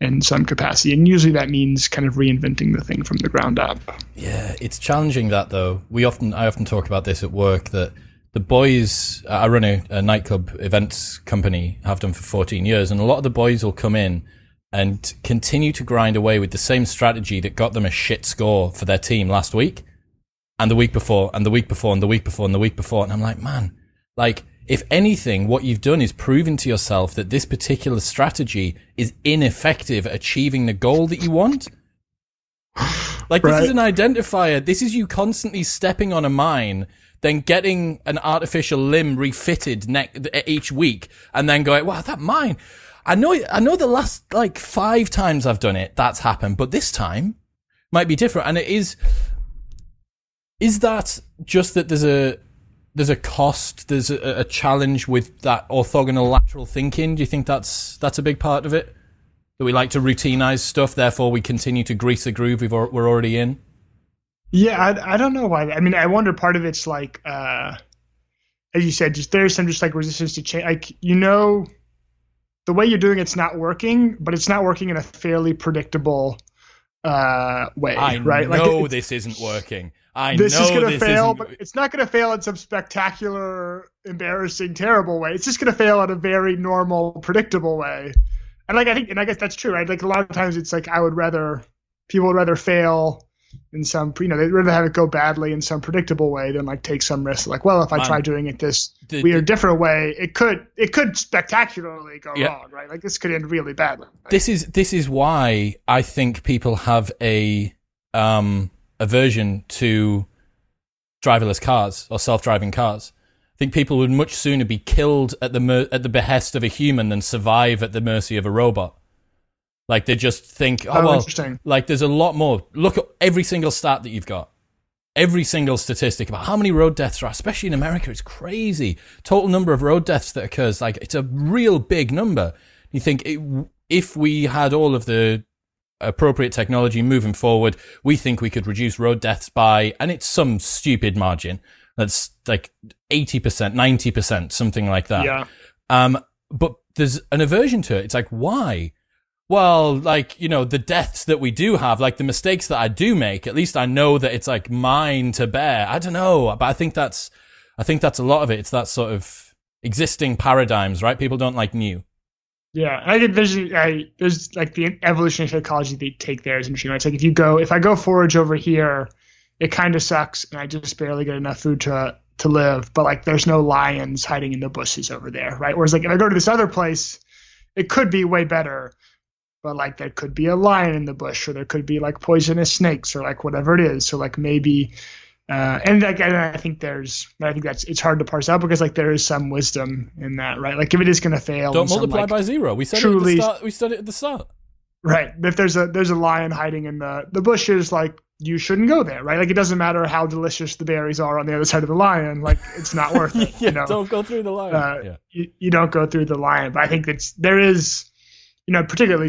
in some capacity, and usually that means kind of reinventing the thing from the ground up. Yeah, it's challenging that though. We often, I often talk about this at work that the boys, uh, I run a, a, nightclub events company, have done for 14 years, and a lot of the boys will come in and continue to grind away with the same strategy that got them a shit score for their team last week and the week before and the week before and the week before and the week before. And I'm like, man, like, if anything, what you've done is proven to yourself that this particular strategy is ineffective at achieving the goal that you want. Like, this is an identifier. This is you constantly stepping on a mine then getting an artificial limb refitted neck each week and then going, wow, that mine. I know, I know the last like five times I've done it, that's happened, but this time might be different. And it is, is that just that there's a, there's a cost, there's a, a challenge with that orthogonal lateral thinking. Do you think that's, that's a big part of it? That we like to routinize stuff, therefore we continue to grease the groove we've, we're already in? Yeah, I, I don't know why. I mean, I wonder part of it's like, uh, as you said, just there's some just like resistance to change. Like, you know, the way you're doing it's not working, but it's not working in a fairly predictable uh, way, I right? know like this isn't working. I this know is going to this fail, isn't- but it's not going to fail in some spectacular, embarrassing, terrible way. It's just going to fail in a very normal, predictable way. And like I think, and I guess that's true, right? Like a lot of times, it's like I would rather people would rather fail in some, you know, they'd rather have it go badly in some predictable way than like take some risk. Like, well, if I Man, try doing it this the- weird, different way, it could it could spectacularly go Yeah. wrong, right? Like this could end really badly. this is this is why I think people have a um aversion to driverless cars or self-driving cars. I think people would much sooner be killed at the mer- at the behest of a human than survive at the mercy of a robot. Like they just think, oh, Oh, well, interesting. like there's a lot more. Look at every single stat that you've got. Every single statistic about how many road deaths are, especially in America, it's crazy. Total number of road deaths that occurs, like it's a real big number. You think it, if we had all of the appropriate technology moving forward, we think we could reduce road deaths by, and it's some stupid margin. That's like 80%, 90%, something like that. Yeah. Um, but there's an aversion to it. It's like, why? Well, like, you know, the deaths that we do have, like the mistakes that I do make, at least I know that it's like mine to bear. I don't know, but I think that's, I think that's a lot of it. It's that sort of existing paradigms, right? People don't like new. Yeah, I think there's I, there's like the evolutionary psychology they take there is interesting. Right? It's like if you go if I go forage over here, it kind of sucks, and I just barely get enough food to to live. But like there's no lions hiding in the bushes over there, right? Whereas like if I go to this other place, it could be way better. But like there could be a lion in the bush, or there could be like poisonous snakes, or like whatever it is. So like maybe uh, and like, and I think there's, I think that's it's hard to parse out because like there is some wisdom in that, right? Like if it is going to fail, Don't in some, multiply like, by zero. We said truly- it at the start. We said it at the start. right. If there's a there's a lion hiding in the the bushes, like you shouldn't go there, right? Like it doesn't matter how delicious the berries are on the other side of the lion, like it's not worth it. yeah, you know, don't go through the lion Uh, yeah. you, you don't go through the lion. But I think that's there is, you know, particularly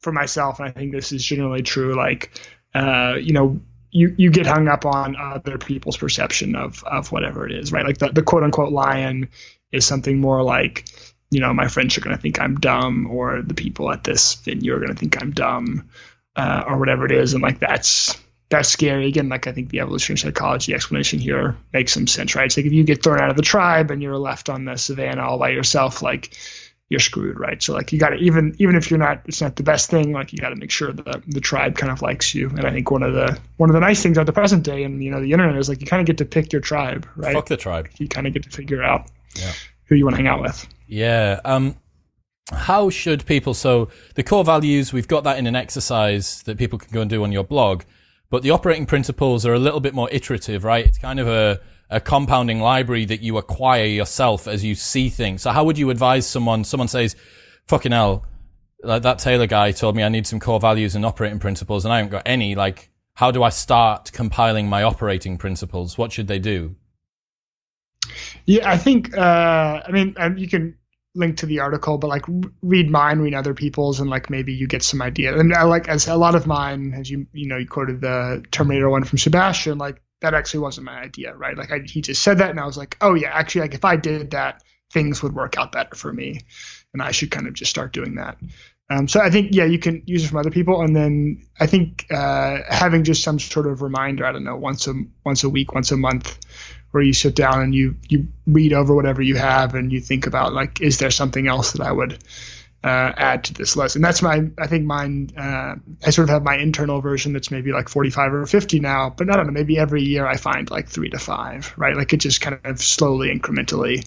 for myself, and I think this is generally true. Like, uh, you know, you you get hung up on other people's perception of of whatever it is, right? Like the the quote unquote lion is something more like, you know, my friends are going to think I'm dumb, or the people at this venue are going to think I'm dumb, uh, or whatever it is, and like that's that's scary. Again, like I think the evolutionary psychology explanation here makes some sense, right? It's like if you get thrown out of the tribe and you're left on the savannah all by yourself, like you're screwed, right? So like you got to even even if you're not, it's not the best thing. Like you got to make sure that the tribe kind of likes you. And I think one of the one of the nice things about the present day and you know the internet is like you kind of get to pick your tribe, right? Fuck the tribe. You kind of get to figure out Yeah. who you want to hang out with. Yeah. Um, how should people? So the core values, we've got that in an exercise that people can go and do on your blog, but the operating principles are a little bit more iterative, right? It's kind of a, a compounding library that you acquire yourself as you see things. So how would you advise someone? Someone says, "Fucking hell." Like that Taylor guy told me I need some core values and operating principles, and I haven't got any. Like, how do I start compiling my operating principles? What should they do? Yeah, I think. Uh, I mean, um, you can link to the article, but like read mine, read other people's, and like maybe you get some idea. And I like as a lot of mine, as you you know, you quoted the Terminator one from Sebastian. Like that actually wasn't my idea, right? Like I, he just said that, and I was like, oh yeah, actually, like if I did that, things would work out better for me, and I should kind of just start doing that. Um, so I think yeah, you can use it from other people, and then I think uh, having just some sort of reminder, I don't know, once a once a week, once a month, where you sit down and you you read over whatever you have and you think about like, is there something else that I would uh, add to this list? And that's my I think mine. Uh, I sort of have my internal version that's maybe like 45 or 50 now, but I don't know. Maybe every year I find like three to five, right? Like it just kind of slowly, incrementally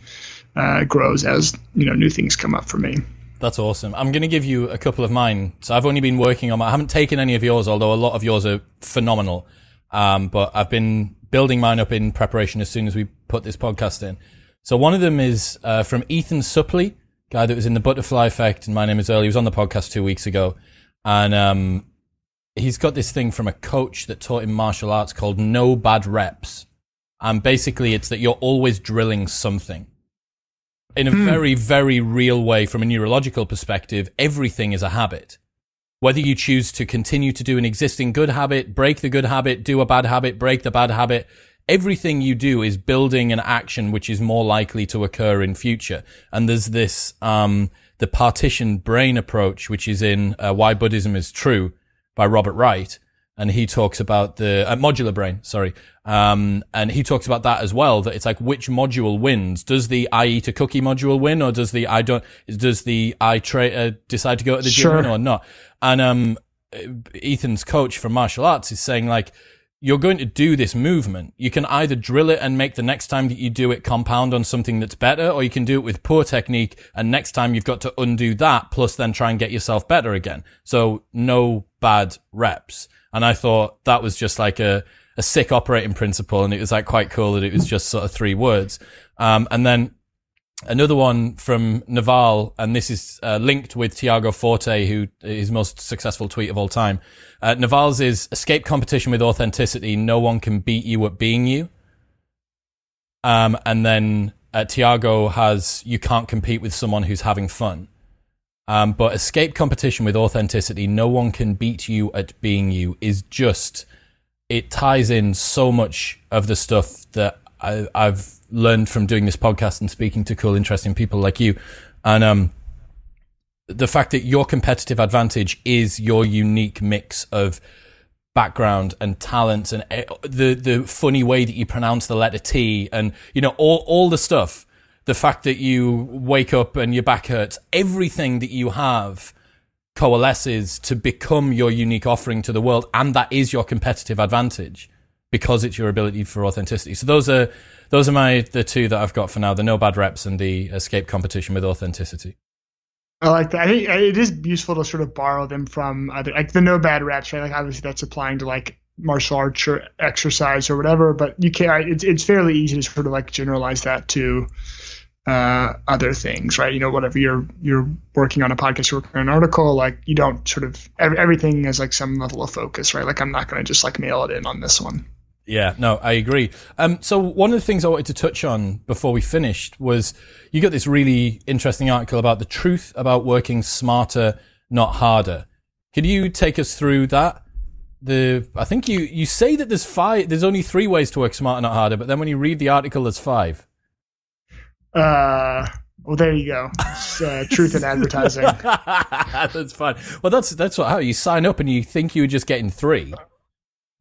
uh, grows as you know new things come up for me. That's awesome. I'm going to give you a couple of mine. So I've only been working on my, I haven't taken any of yours, although a lot of yours are phenomenal. Um, but I've been building mine up in preparation as soon as we put this podcast in. So one of them is uh, from Ethan Suplee, guy that was in the Butterfly Effect, and my name is Earl. He was on the podcast two weeks ago, and um, he's got this thing from a coach that taught him martial arts called no bad reps. And basically, it's that you're always drilling something. In a hmm. very, very real way, from a neurological perspective, everything is a habit. Whether you choose to continue to do an existing good habit, break the good habit, do a bad habit, break the bad habit, everything you do is building an action which is more likely to occur in future. And there's this, um, the partition brain approach, which is in uh, Why Buddhism is True by Robert Wright. And he talks about the uh, modular brain, sorry. Um, and he talks about that as well, that it's like which module wins. Does the I eat a cookie module win or does the I don't, does the I tra- uh, decide to go to the sure. gym or not? And, um, Ethan's coach from martial arts is saying like, you're going to do this movement. You can either drill it and make the next time that you do it compound on something that's better, or you can do it with poor technique. And next time you've got to undo that, plus then try and get yourself better again. So no bad reps. And I thought that was just like a, a sick operating principle. And it was like quite cool that it was just sort of three words. Um, and then another one from Naval, and this is uh, linked with Tiago Forte, who his most successful tweet of all time. Uh, Naval's is escape competition with authenticity. No one can beat you at being you. Um, and then uh, Tiago has you can't compete with someone who's having fun. Um, but escape competition with authenticity. No one can beat you at being you is just it ties in so much of the stuff that I, I've learned from doing this podcast and speaking to cool, interesting people like you. And um, the fact that your competitive advantage is your unique mix of background and talents and eh, the the funny way that you pronounce the letter T and you know all all the stuff. The fact that you wake up and your back hurts. Everything that you have coalesces to become your unique offering to the world and that is your competitive advantage because it's your ability for authenticity so those are those are my the two that I've got for now: the no bad reps and the escape competition with authenticity. I like that. I think it is useful to sort of borrow them from other, like the no bad reps, right? Like obviously that's applying to like martial arts or exercise or whatever, but you can it's it's fairly easy to sort of like generalize that to uh, other things, right? You know, whatever you're you're working on a podcast, you're working on an article, like you don't sort of everything has like some level of focus, right? Like I'm not going to just like mail it in on this one. Yeah, no, I agree. Um, so one of the things I wanted to touch on before we finished was you got this really interesting article about the truth about working smarter, not harder. Could you take us through that? The I think you you say that there's five. There's only three ways to work smarter, not harder. But then when you read the article, there's five. Uh, well, there you go. Uh, truth in advertising. that's fine. Well, that's that's what how you sign up and you think you're just getting three.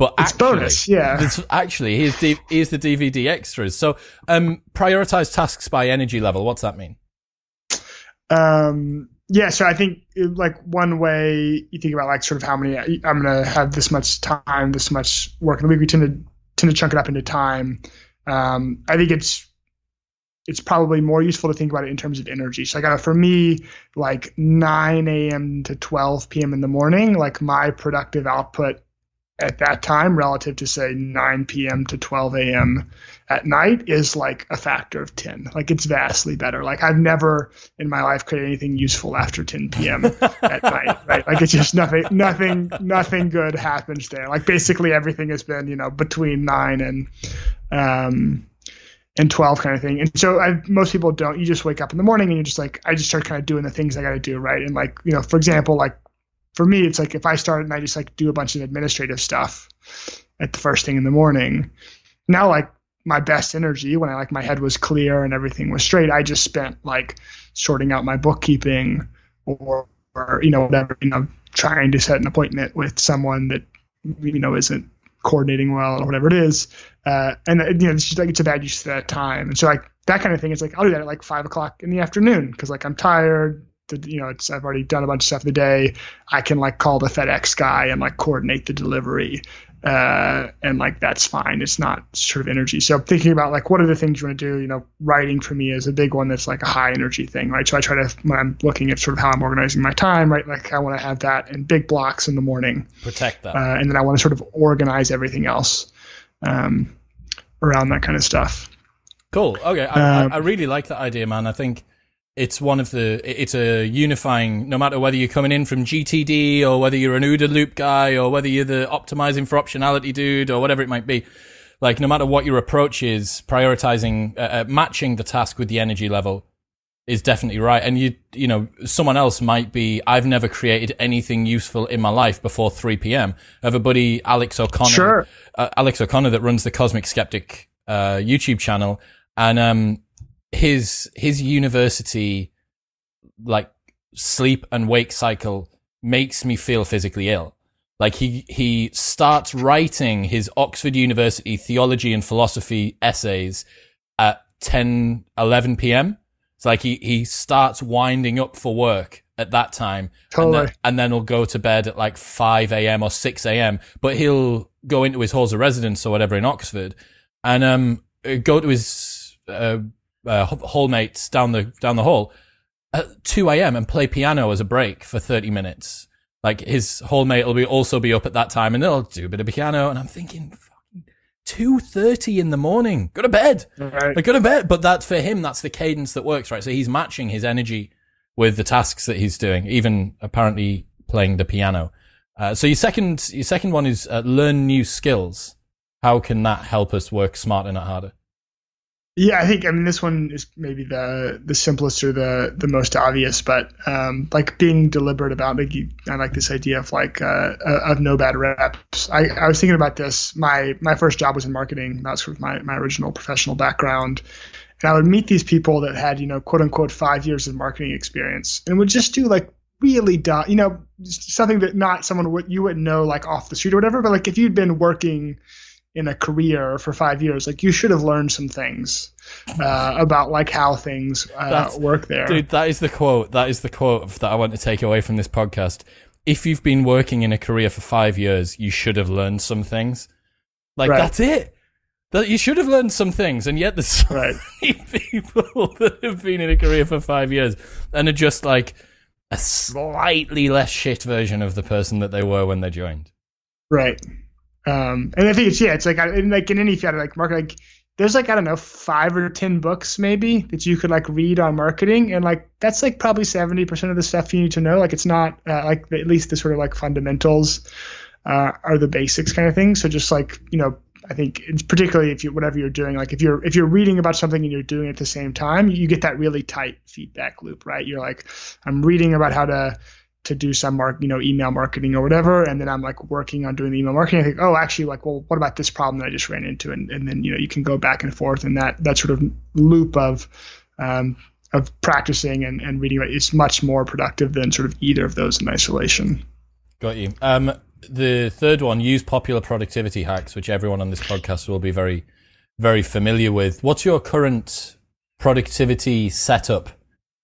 But it's actually, bonus, yeah. It's actually, here's, D- here's the DVD extras. So, um, prioritize tasks by energy level. What's that mean? Um, yeah, so I think like one way you think about like sort of how many I'm gonna have this much time, this much work in the week. We tend to tend to chunk it up into time. Um, I think it's it's probably more useful to think about it in terms of energy. So I got for me like 9 a.m. to 12 p.m. in the morning, like my productive output at that time relative to say 9 p.m. to 12 a.m. at night is like a factor of 10. Like it's vastly better. Like I've never in my life created anything useful after 10 p.m. at night, right? Like it's just nothing, nothing, nothing good happens there. Like basically everything has been, you know, between nine and, um, and 12 kind of thing. And so I, most people don't, you just wake up in the morning and you're just like, I just start kind of doing the things I got to do. Right. And like, you know, for example, like for me, it's like if I start and I just like do a bunch of administrative stuff at the first thing in the morning. Now, like my best energy when I like my head was clear and everything was straight, I just spent like sorting out my bookkeeping or, or you know whatever you know trying to set an appointment with someone that you know isn't coordinating well or whatever it is. Uh, and you know, it's just like it's a bad use of that time. And so like that kind of thing is like I'll do that at like five o'clock in the afternoon because like I'm tired you know, it's I've already done a bunch of stuff the day. I can like call the FedEx guy and like coordinate the delivery. Uh, and like that's fine. It's not sort of energy. So I'm thinking about like what are the things you want to do? You know, writing for me is a big one that's like a high energy thing, right? So I try to when I'm looking at sort of how I'm organizing my time, right? Like I want to have that in big blocks in the morning. Protect that. Uh, and then I want to sort of organize everything else. Um, around that kind of stuff. Cool. Okay, I, um, I, I really like that idea, man. I think it's one of the it's a unifying no matter whether you're coming in from gtd or whether you're an OODA loop guy or whether you're the optimizing for optionality dude or whatever it might be like no matter what your approach is prioritizing uh, uh, matching the task with the energy level is definitely right. And you you know someone else might be i've never created anything useful in my life before 3 p.m i have a buddy alex o'connor sure. uh, alex o'connor that runs the cosmic skeptic uh, youtube channel. And um his his university like sleep and wake cycle makes me feel physically ill. Like he he starts writing his Oxford University theology and philosophy essays at 10 11 p.m. It's like he he starts winding up for work at that time totally. and, then, and then he'll go to bed at like 5 a.m. or 6 a.m. but he'll go into his halls of residence or whatever in Oxford and um go to his uh, uh, hallmates down the down the hall at 2 a.m. and play piano as a break for 30 minutes. Like his hallmate will be also be up at that time and they'll do a bit of piano. And I'm thinking, two thirty in the morning, go to bed, right. like, go to bed. But that for him, that's the cadence that works, right? So he's matching his energy with the tasks that he's doing, even apparently playing the piano. Uh, so your second, your second one is uh, learn new skills. How can that help us work smarter, not harder? Yeah, I think I mean this one is maybe the the simplest or the the most obvious, but um, like being deliberate about like you, I like this idea of like uh, uh, of no bad reps. I, I was thinking about this. My my first job was in marketing. That's sort of my my original professional background, and I would meet these people that had you know quote unquote five years of marketing experience and would just do like really dumb, you know, something that not someone would you wouldn't know like off the street or whatever. But like if you'd been working in a career for five years, like you should have learned some things uh, about like how things uh, work there. Dude, that is the quote. That is the quote that I want to take away from this podcast. If you've been working in a career for five years, you should have learned some things. Like right. that's it. That you should have learned some things, and yet there's so right. many people that have been in a career for five years and are just like a slightly less shit version of the person that they were when they joined. Right. Um, and I think it's yeah, it's like like in any field like market, like there's like I don't know five or ten books maybe that you could like read on marketing, and like that's like probably seventy percent of the stuff you need to know. Like it's not uh, like at least the sort of like fundamentals uh, are the basics kind of thing. So just like you know, I think it's particularly if you whatever you're doing, like if you're if you're reading about something and you're doing it at the same time, you get that really tight feedback loop, right? You're like, I'm reading about how to to do some mark, you know, email marketing or whatever. And then I'm like working on doing the email marketing. I think, oh, actually, like, well, what about this problem that I just ran into? And, and then, you know, you can go back and forth and that, that sort of loop of, um, of practicing and, and reading is much more productive than sort of either of those in isolation. Got you. Um, the third one, use popular productivity hacks, which everyone on this podcast will be very, very familiar with. What's your current productivity setup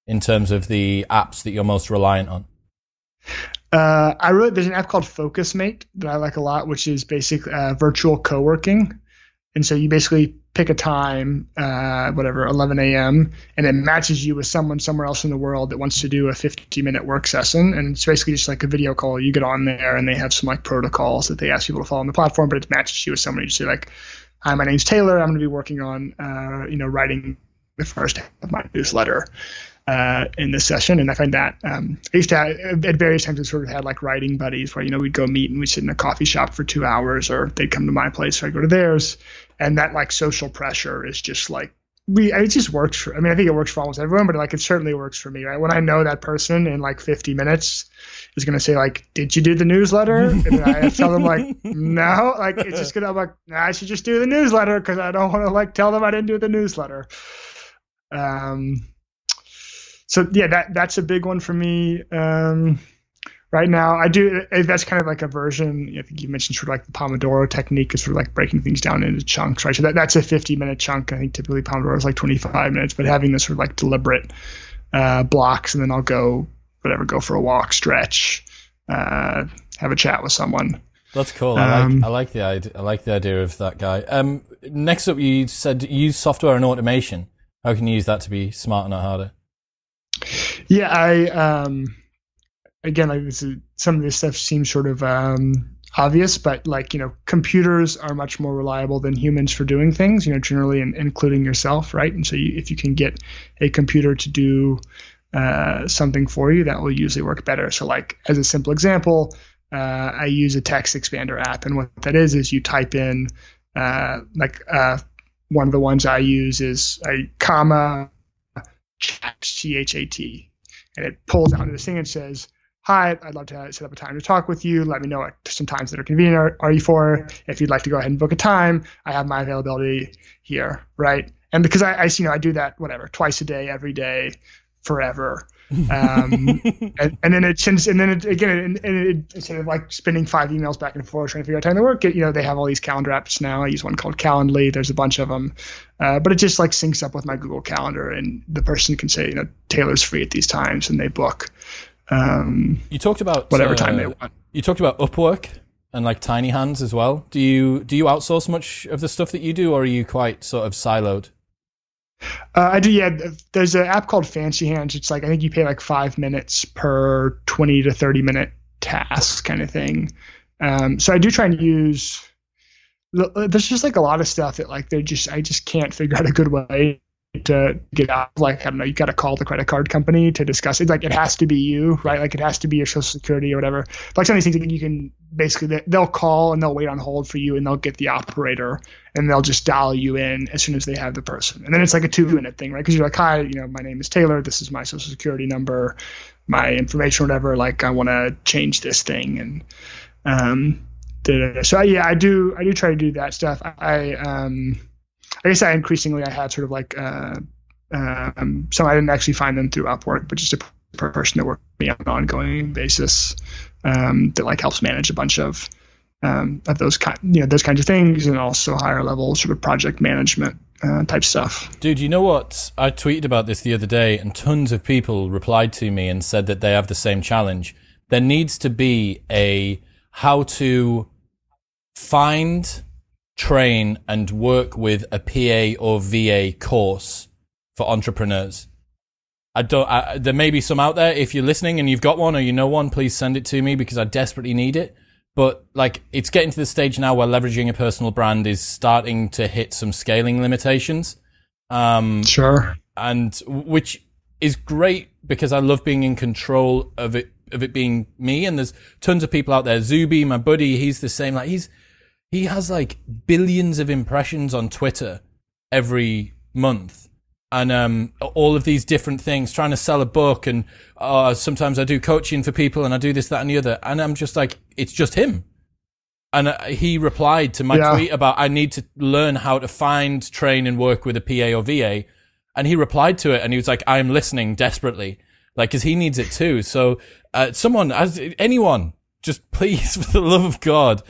in terms of the apps that you're most reliant on? Uh, I wrote there's an app called FocusMate that I like a lot, which is basically uh, virtual co-working. And so you basically pick a time, uh, whatever, 11 a.m., and it matches you with someone somewhere else in the world that wants to do a 50 minute work session. And it's basically just like a video call. You get on there, and they have some like protocols that they ask people to follow on the platform, but it matches you with someone. You say like, "Hi, my name's Taylor. I'm going to be working on, uh, you know, writing the first of my newsletter." Uh, in this session. And I find that um, I used to have, at various times, we sort of had like writing buddies where, you know, we'd go meet and we'd sit in a coffee shop for two hours or they'd come to my place or I'd go to theirs. And that like social pressure is just like, we, it just works for, I mean, I think it works for almost everyone, but like it certainly works for me, right? When I know that person in like 50 minutes is going to say like, did you do the newsletter? And I tell them like, no, like it's just going to, I'm like, nah, I should just do the newsletter because I don't want to like tell them I didn't do the newsletter. Um, so yeah, that that's a big one for me. Um, right now, I do. Uh, that's kind of like a version. I think you mentioned sort of like the Pomodoro technique is sort of like breaking things down into chunks, right? So that, that's a 50 minute chunk. I think typically Pomodoro is like 25 minutes, but having this sort of like deliberate uh, blocks, and then I'll go whatever, go for a walk, stretch, uh, have a chat with someone. That's cool. I like um, I like the idea. I like the idea of that guy. Um, next up, you said use software and automation. How can you use that to be smarter, not harder? Yeah, I um, again is, some of this stuff seems sort of um, obvious, but like you know, computers are much more reliable than humans for doing things. You know, generally, in, including yourself, right? And so, you, if you can get a computer to do uh, something for you, that will usually work better. So, like as a simple example, uh, I use a text expander app, and what that is is you type in uh, like uh, one of the ones I use is a comma chat c h a t, and it pulls out this thing and says hi, I'd love to set up a time to talk with you. Let me know what some times that are convenient are, are you for. If you'd like to go ahead and book a time, I have my availability here, right? And because I, I you know, I do that whatever twice a day, every day, forever. Um, and, and, then it sends, and then it, again, and, and it, instead of like spending five emails back and forth trying to figure out time to work, it, you know, they have all these calendar apps now. I use one called Calendly. There's a bunch of them, uh, but it just like syncs up with my Google Calendar, and the person can say, you know, Taylor's free at these times, and they book. Um, you talked about whatever uh, time they want. You talked about Upwork and like Tiny Hands as well. Do you do you outsource much of the stuff that you do, or are you quite sort of siloed? Uh, I do. Yeah, there's an app called Fancy Hands. It's like I think you pay like five minutes per twenty to thirty minute task kind of thing. Um, so I do try and use. There's just like a lot of stuff that like they just I just can't figure out a good way to get out like i don't know you got to call the credit card company to discuss it. Like it has to be you right? Like it has to be your social security or whatever. Like some of these things you can basically they'll call and they'll wait on hold for you and they'll get the operator and they'll just dial you in as soon as they have the person. And then it's like a two minute thing right? Because you're like hi you know my name is taylor. This is my social security number my information whatever. Like i want to change this thing. And um so yeah i do i do try to do that stuff. I um I guess I increasingly I had sort of like uh, um, some I didn't actually find them through Upwork, but just a person that worked with me on an ongoing basis um, that like helps manage a bunch of um, of those kind you know those kinds of things and also higher level sort of project management uh, type stuff. Dude, you know what? I tweeted about this the other day, and tons of people replied to me and said that they have the same challenge. There needs to be a how to find train and work with a PA or VA course for entrepreneurs. I don't. I, there may be some out there. If you're listening and you've got one or you know one, please send it to me because I desperately need it. But like, it's getting to the stage now where leveraging a personal brand is starting to hit some scaling limitations. Um, sure. And which is great because I love being in control of it, of it being me. And there's tons of people out there. Zuby, my buddy, he's the same. Like he's he has like billions of impressions on Twitter every month. And um, all of these different things, trying to sell a book, and uh, sometimes I do coaching for people, and I do this, that, and the other, and I'm just like, it's just him. And uh, he replied to my yeah. tweet about I need to learn how to find, train, and work with a PA or VA. And he replied to it, and he was like, "I'm listening desperately, like, because he needs it too." So, uh, someone, as anyone, just please, for the love of God,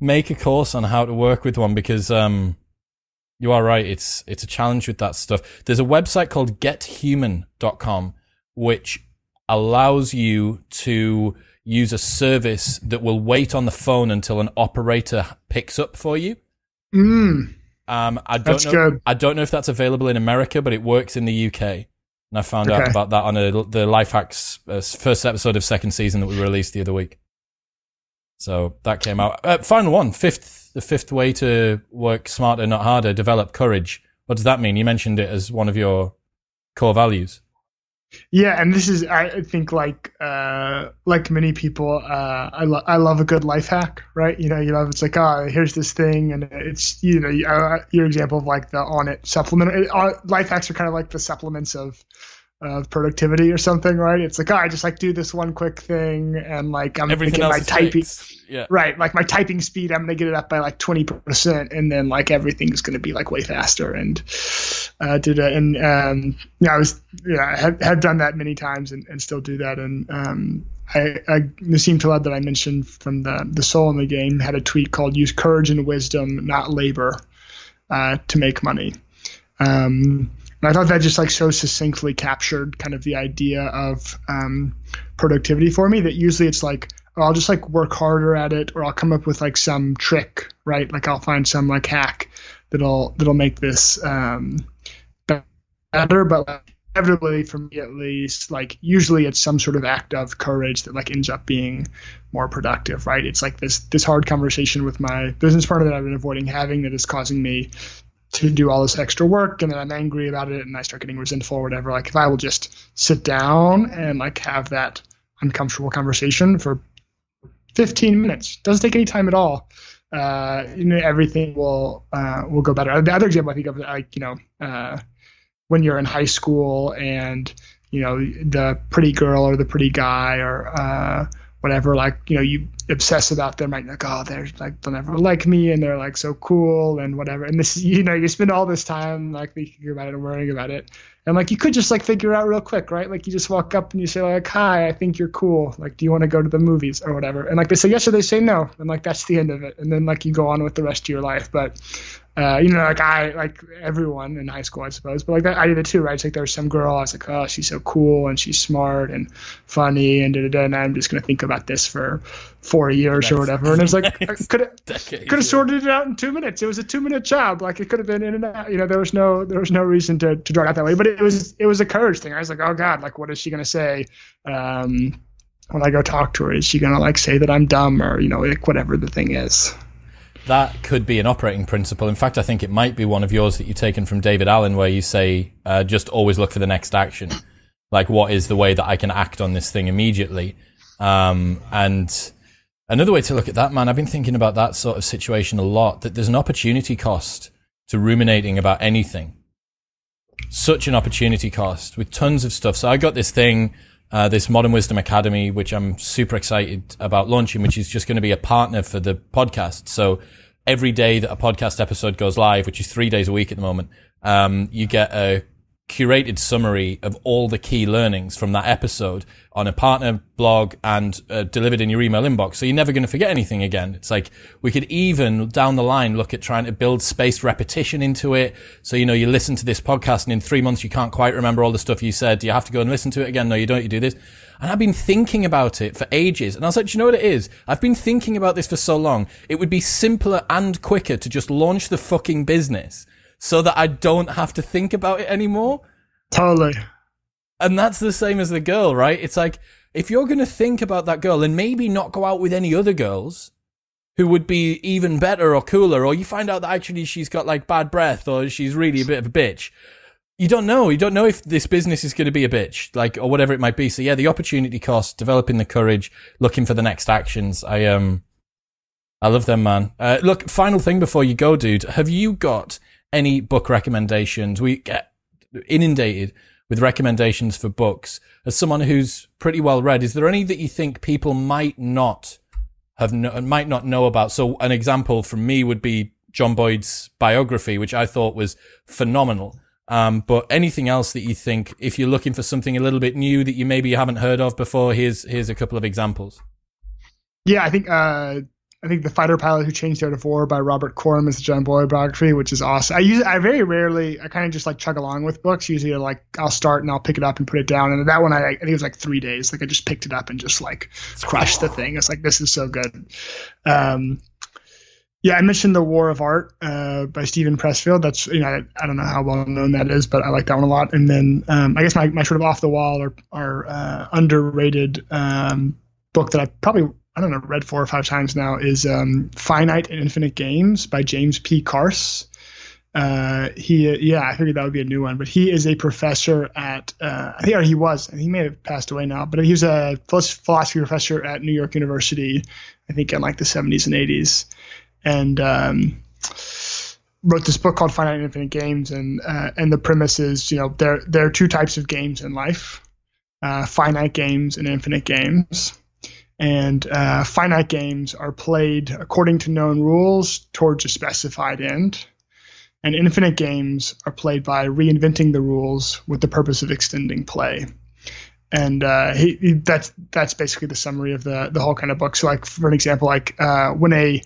make a course on how to work with one because um, you are right. It's it's a challenge with that stuff. There's a website called gethuman.com which allows you to use a service that will wait on the phone until an operator picks up for you. Mm. Um, I don't that's know. Good. I don't know if that's available in America, but it works in the UK. And I found okay. out about that on a, the Life Hacks uh, first episode of second season that we released the other week. So that came out. Uh, final one, fifth, the fifth way to work smarter, not harder, develop courage. What does that mean? You mentioned it as one of your core values. Yeah, and this is I think like uh, like many people, uh, I lo- I love a good life hack, right? You know, you love it's like oh here's this thing, and it's you know uh, your example of like the Onnit supplement. It, uh, life hacks are kind of like the supplements of of productivity or something, right? It's like, oh, I just like do this one quick thing and like I'm Everything get my typing, yeah. right? Like my typing speed, I'm gonna get it up by like 20%, and then like everything's gonna be like way faster. And uh, did it, and um, yeah, I was, yeah, I have, have done that many times and, and still do that. And um, I, I Nassim Taleb that I mentioned from the the Soul in the Game had a tweet called "Use courage and wisdom, not labor, uh, to make money." Um, and I thought that just like so succinctly captured kind of the idea of um, productivity for me. That usually it's like oh, I'll just like work harder at it, or I'll come up with like some trick, right? Like I'll find some like hack that'll that'll make this um, better. But inevitably for me at least like usually it's some sort of act of courage that like ends up being more productive right it's like this this hard conversation with my business partner that i've been avoiding having that is causing me to do all this extra work and then i'm angry about it and i start getting resentful or whatever like if i will just sit down and like have that uncomfortable conversation for 15 minutes doesn't take any time at all uh, you know, everything will uh, will go better. The other example I think of, like you know, uh, when you're in high school and you know the pretty girl or the pretty guy or uh, whatever, like you know, you obsess about them, like, like oh, they're like they'll never like me, and they're like so cool and whatever. And this, you know, you spend all this time like thinking about it and worrying about it, and like you could just like figure out real quick, right? Like you just walk up and you say like, "Hi, I think you're cool. Like, do you want to go to the movies or whatever?" And like they say yes or they say no, and like that's the end of it. And then like you go on with the rest of your life. But uh, you know, like I, like everyone in high school, I suppose, but like that, I did it too, right? It's like there was some girl, I was like, oh, she's so cool and she's smart and funny and da da da, and I'm just gonna think about this for four years or whatever. And it was like, could have could have sorted it out in two minutes. It was a two minute job. Like it could have been in and out. You know, there was no there was no reason to to drag out that way. But it was it was a courage thing. I was like, oh god, like what is she gonna say? Um, when I go talk to her, is she gonna like say that I'm dumb or you know, like whatever the thing is? that could be an operating principle. In fact, I think it might be one of yours that you've taken from David Allen, where you say, uh, just always look for the next action. Like, what is the way that I can act on this thing immediately? Um, and another way to look at that, man, I've been thinking about that sort of situation a lot, that there's an opportunity cost to ruminating about anything. Such an opportunity cost with tons of stuff. So I got this thing, uh, this Modern Wisdom Academy, which I'm super excited about launching, which is just going to be a partner for the podcast. So every day that a podcast episode goes live, which is three days a week at the moment, um, you get a curated summary of all the key learnings from that episode on a partner blog and uh, delivered in your email inbox. So you're never going to forget anything again. It's like we could even down the line look at trying to build spaced repetition into it. So, you know, you listen to this podcast and in three months you can't quite remember all the stuff you said. Do you have to go and listen to it again? No, you don't. You do this. And I've been thinking about it for ages. And I was like, you know what it is? I've been thinking about this for so long. It would be simpler and quicker to just launch the fucking business so that I don't have to think about it anymore. Totally. And that's the same as the girl, right? It's like, if you're going to think about that girl and maybe not go out with any other girls who would be even better or cooler, or you find out that actually she's got like bad breath or she's really a bit of a bitch. You don't know. You don't know if this business is going to be a bitch, like, or whatever it might be. So yeah, the opportunity cost, developing the courage, looking for the next actions. I, um, I love them, man. Uh, look, final thing before you go, dude. Have you got any book recommendations. We get inundated with recommendations for books. As someone who's pretty well read, is there any that you think people might not have no, might not know about? So an example from me would be John Boyd's biography, which I thought was phenomenal. Um, but anything else that you think, if you're looking for something a little bit new that you maybe haven't heard of before, here's here's a couple of examples. Yeah, I think uh, I think the fighter pilot who changed art of war by Robert Coram is the John Boyd biography, which is awesome. I use I very rarely I kind of just like chug along with books. Usually like I'll start and I'll pick it up and put it down. And that one I, I think it was like three days. Like I just picked it up and just like crushed the thing. It's like this is so good. Um, yeah, I mentioned the War of Art uh, by Steven Pressfield. That's you know I, I, don't know how well known that is, but I like that one a lot. And then um, I guess my, my sort of off the wall or, or uh, underrated um, book that I probably I don't know, read four or five times now is um, Finite and Infinite Games by James P. Carse. Uh, he, yeah, I figured that would be a new one, but he is a professor at, uh, I think, he was, and he may have passed away now, but he was a philosophy professor at New York University, I think in like the 70s and 80s. And, um, wrote this book called Finite and Infinite Games. And, uh, and the premise is, you know, there, there are two types of games in life, uh, finite games and infinite games and uh, finite games are played according to known rules towards a specified end. And infinite games are played by reinventing the rules with the purpose of extending play. And uh, he, he, that's that's basically the summary of the the whole kind of book. So, like for an example, like uh, when a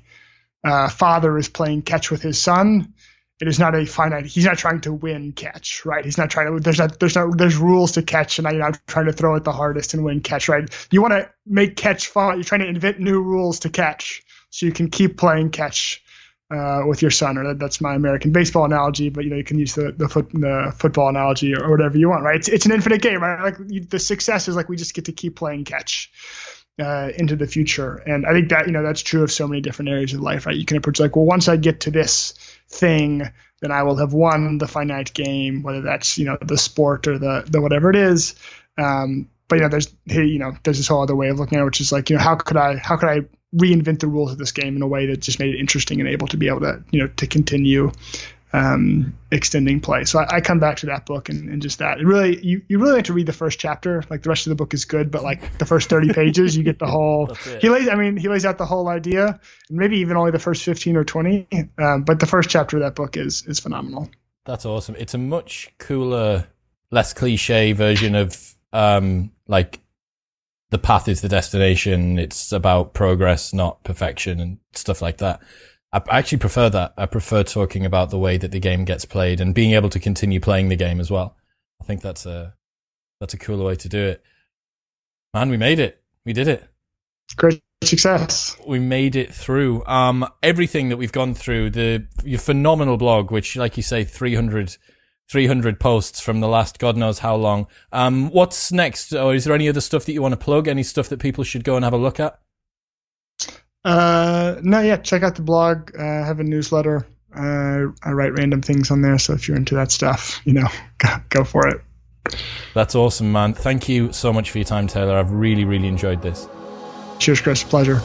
uh, father is playing catch with his son, it is not a finite. He's not trying to win catch, right? He's not trying to. There's not. There's no. There's rules to catch, and you're not trying to throw it the hardest and win catch, right? You want to make catch fun. You're trying to invent new rules to catch, so you can keep playing catch uh, with your son, or that, that's my American baseball analogy. But you know, you can use the the, foot, the football analogy or, whatever you want, right? It's, it's an infinite game, right? Like you, the success is like we just get to keep playing catch. Uh, into the future, and I think that you know that's true of so many different areas of life. Right? You can approach like, well, once I get to this thing, then I will have won the finite game, whether that's you know the sport or the the whatever it is. Um, but you know, there's you know, there's this whole other way of looking at it, which is like, you know, how could I how could I reinvent the rules of this game in a way that just made it interesting and able to be able to you know to continue um, extending play. So I, I, come back to that book and, and, just that. It really you, you really have to read the first chapter. Like the rest of the book is good, but like the first thirty pages, you get the whole. He lays I mean he lays out the whole idea, and maybe even only the first fifteen or twenty. Um, but the first chapter of that book is is phenomenal. That's awesome. It's a much cooler, less cliche version of um, like the path is the destination. It's about progress, not perfection and stuff like that. I actually prefer that. I prefer talking about the way that the game gets played and being able to continue playing the game as well. I think that's a that's a cooler way to do it. Man, we made it. We did it. Great success. We made it through. Um, everything that we've gone through, the your phenomenal blog, which, like you say, 300 300 posts from the last God knows how long. Um, what's next? Or is there any other stuff that you want to plug? Any stuff that people should go and have a look at? Uh, no, yeah, check out the blog. Uh, I have a newsletter. Uh, I write random things on there. So if you're into that stuff, you know, go, go for it. That's awesome, man. Thank you so much for your time, Taylor. I've really, really enjoyed this. Cheers, Chris. Pleasure.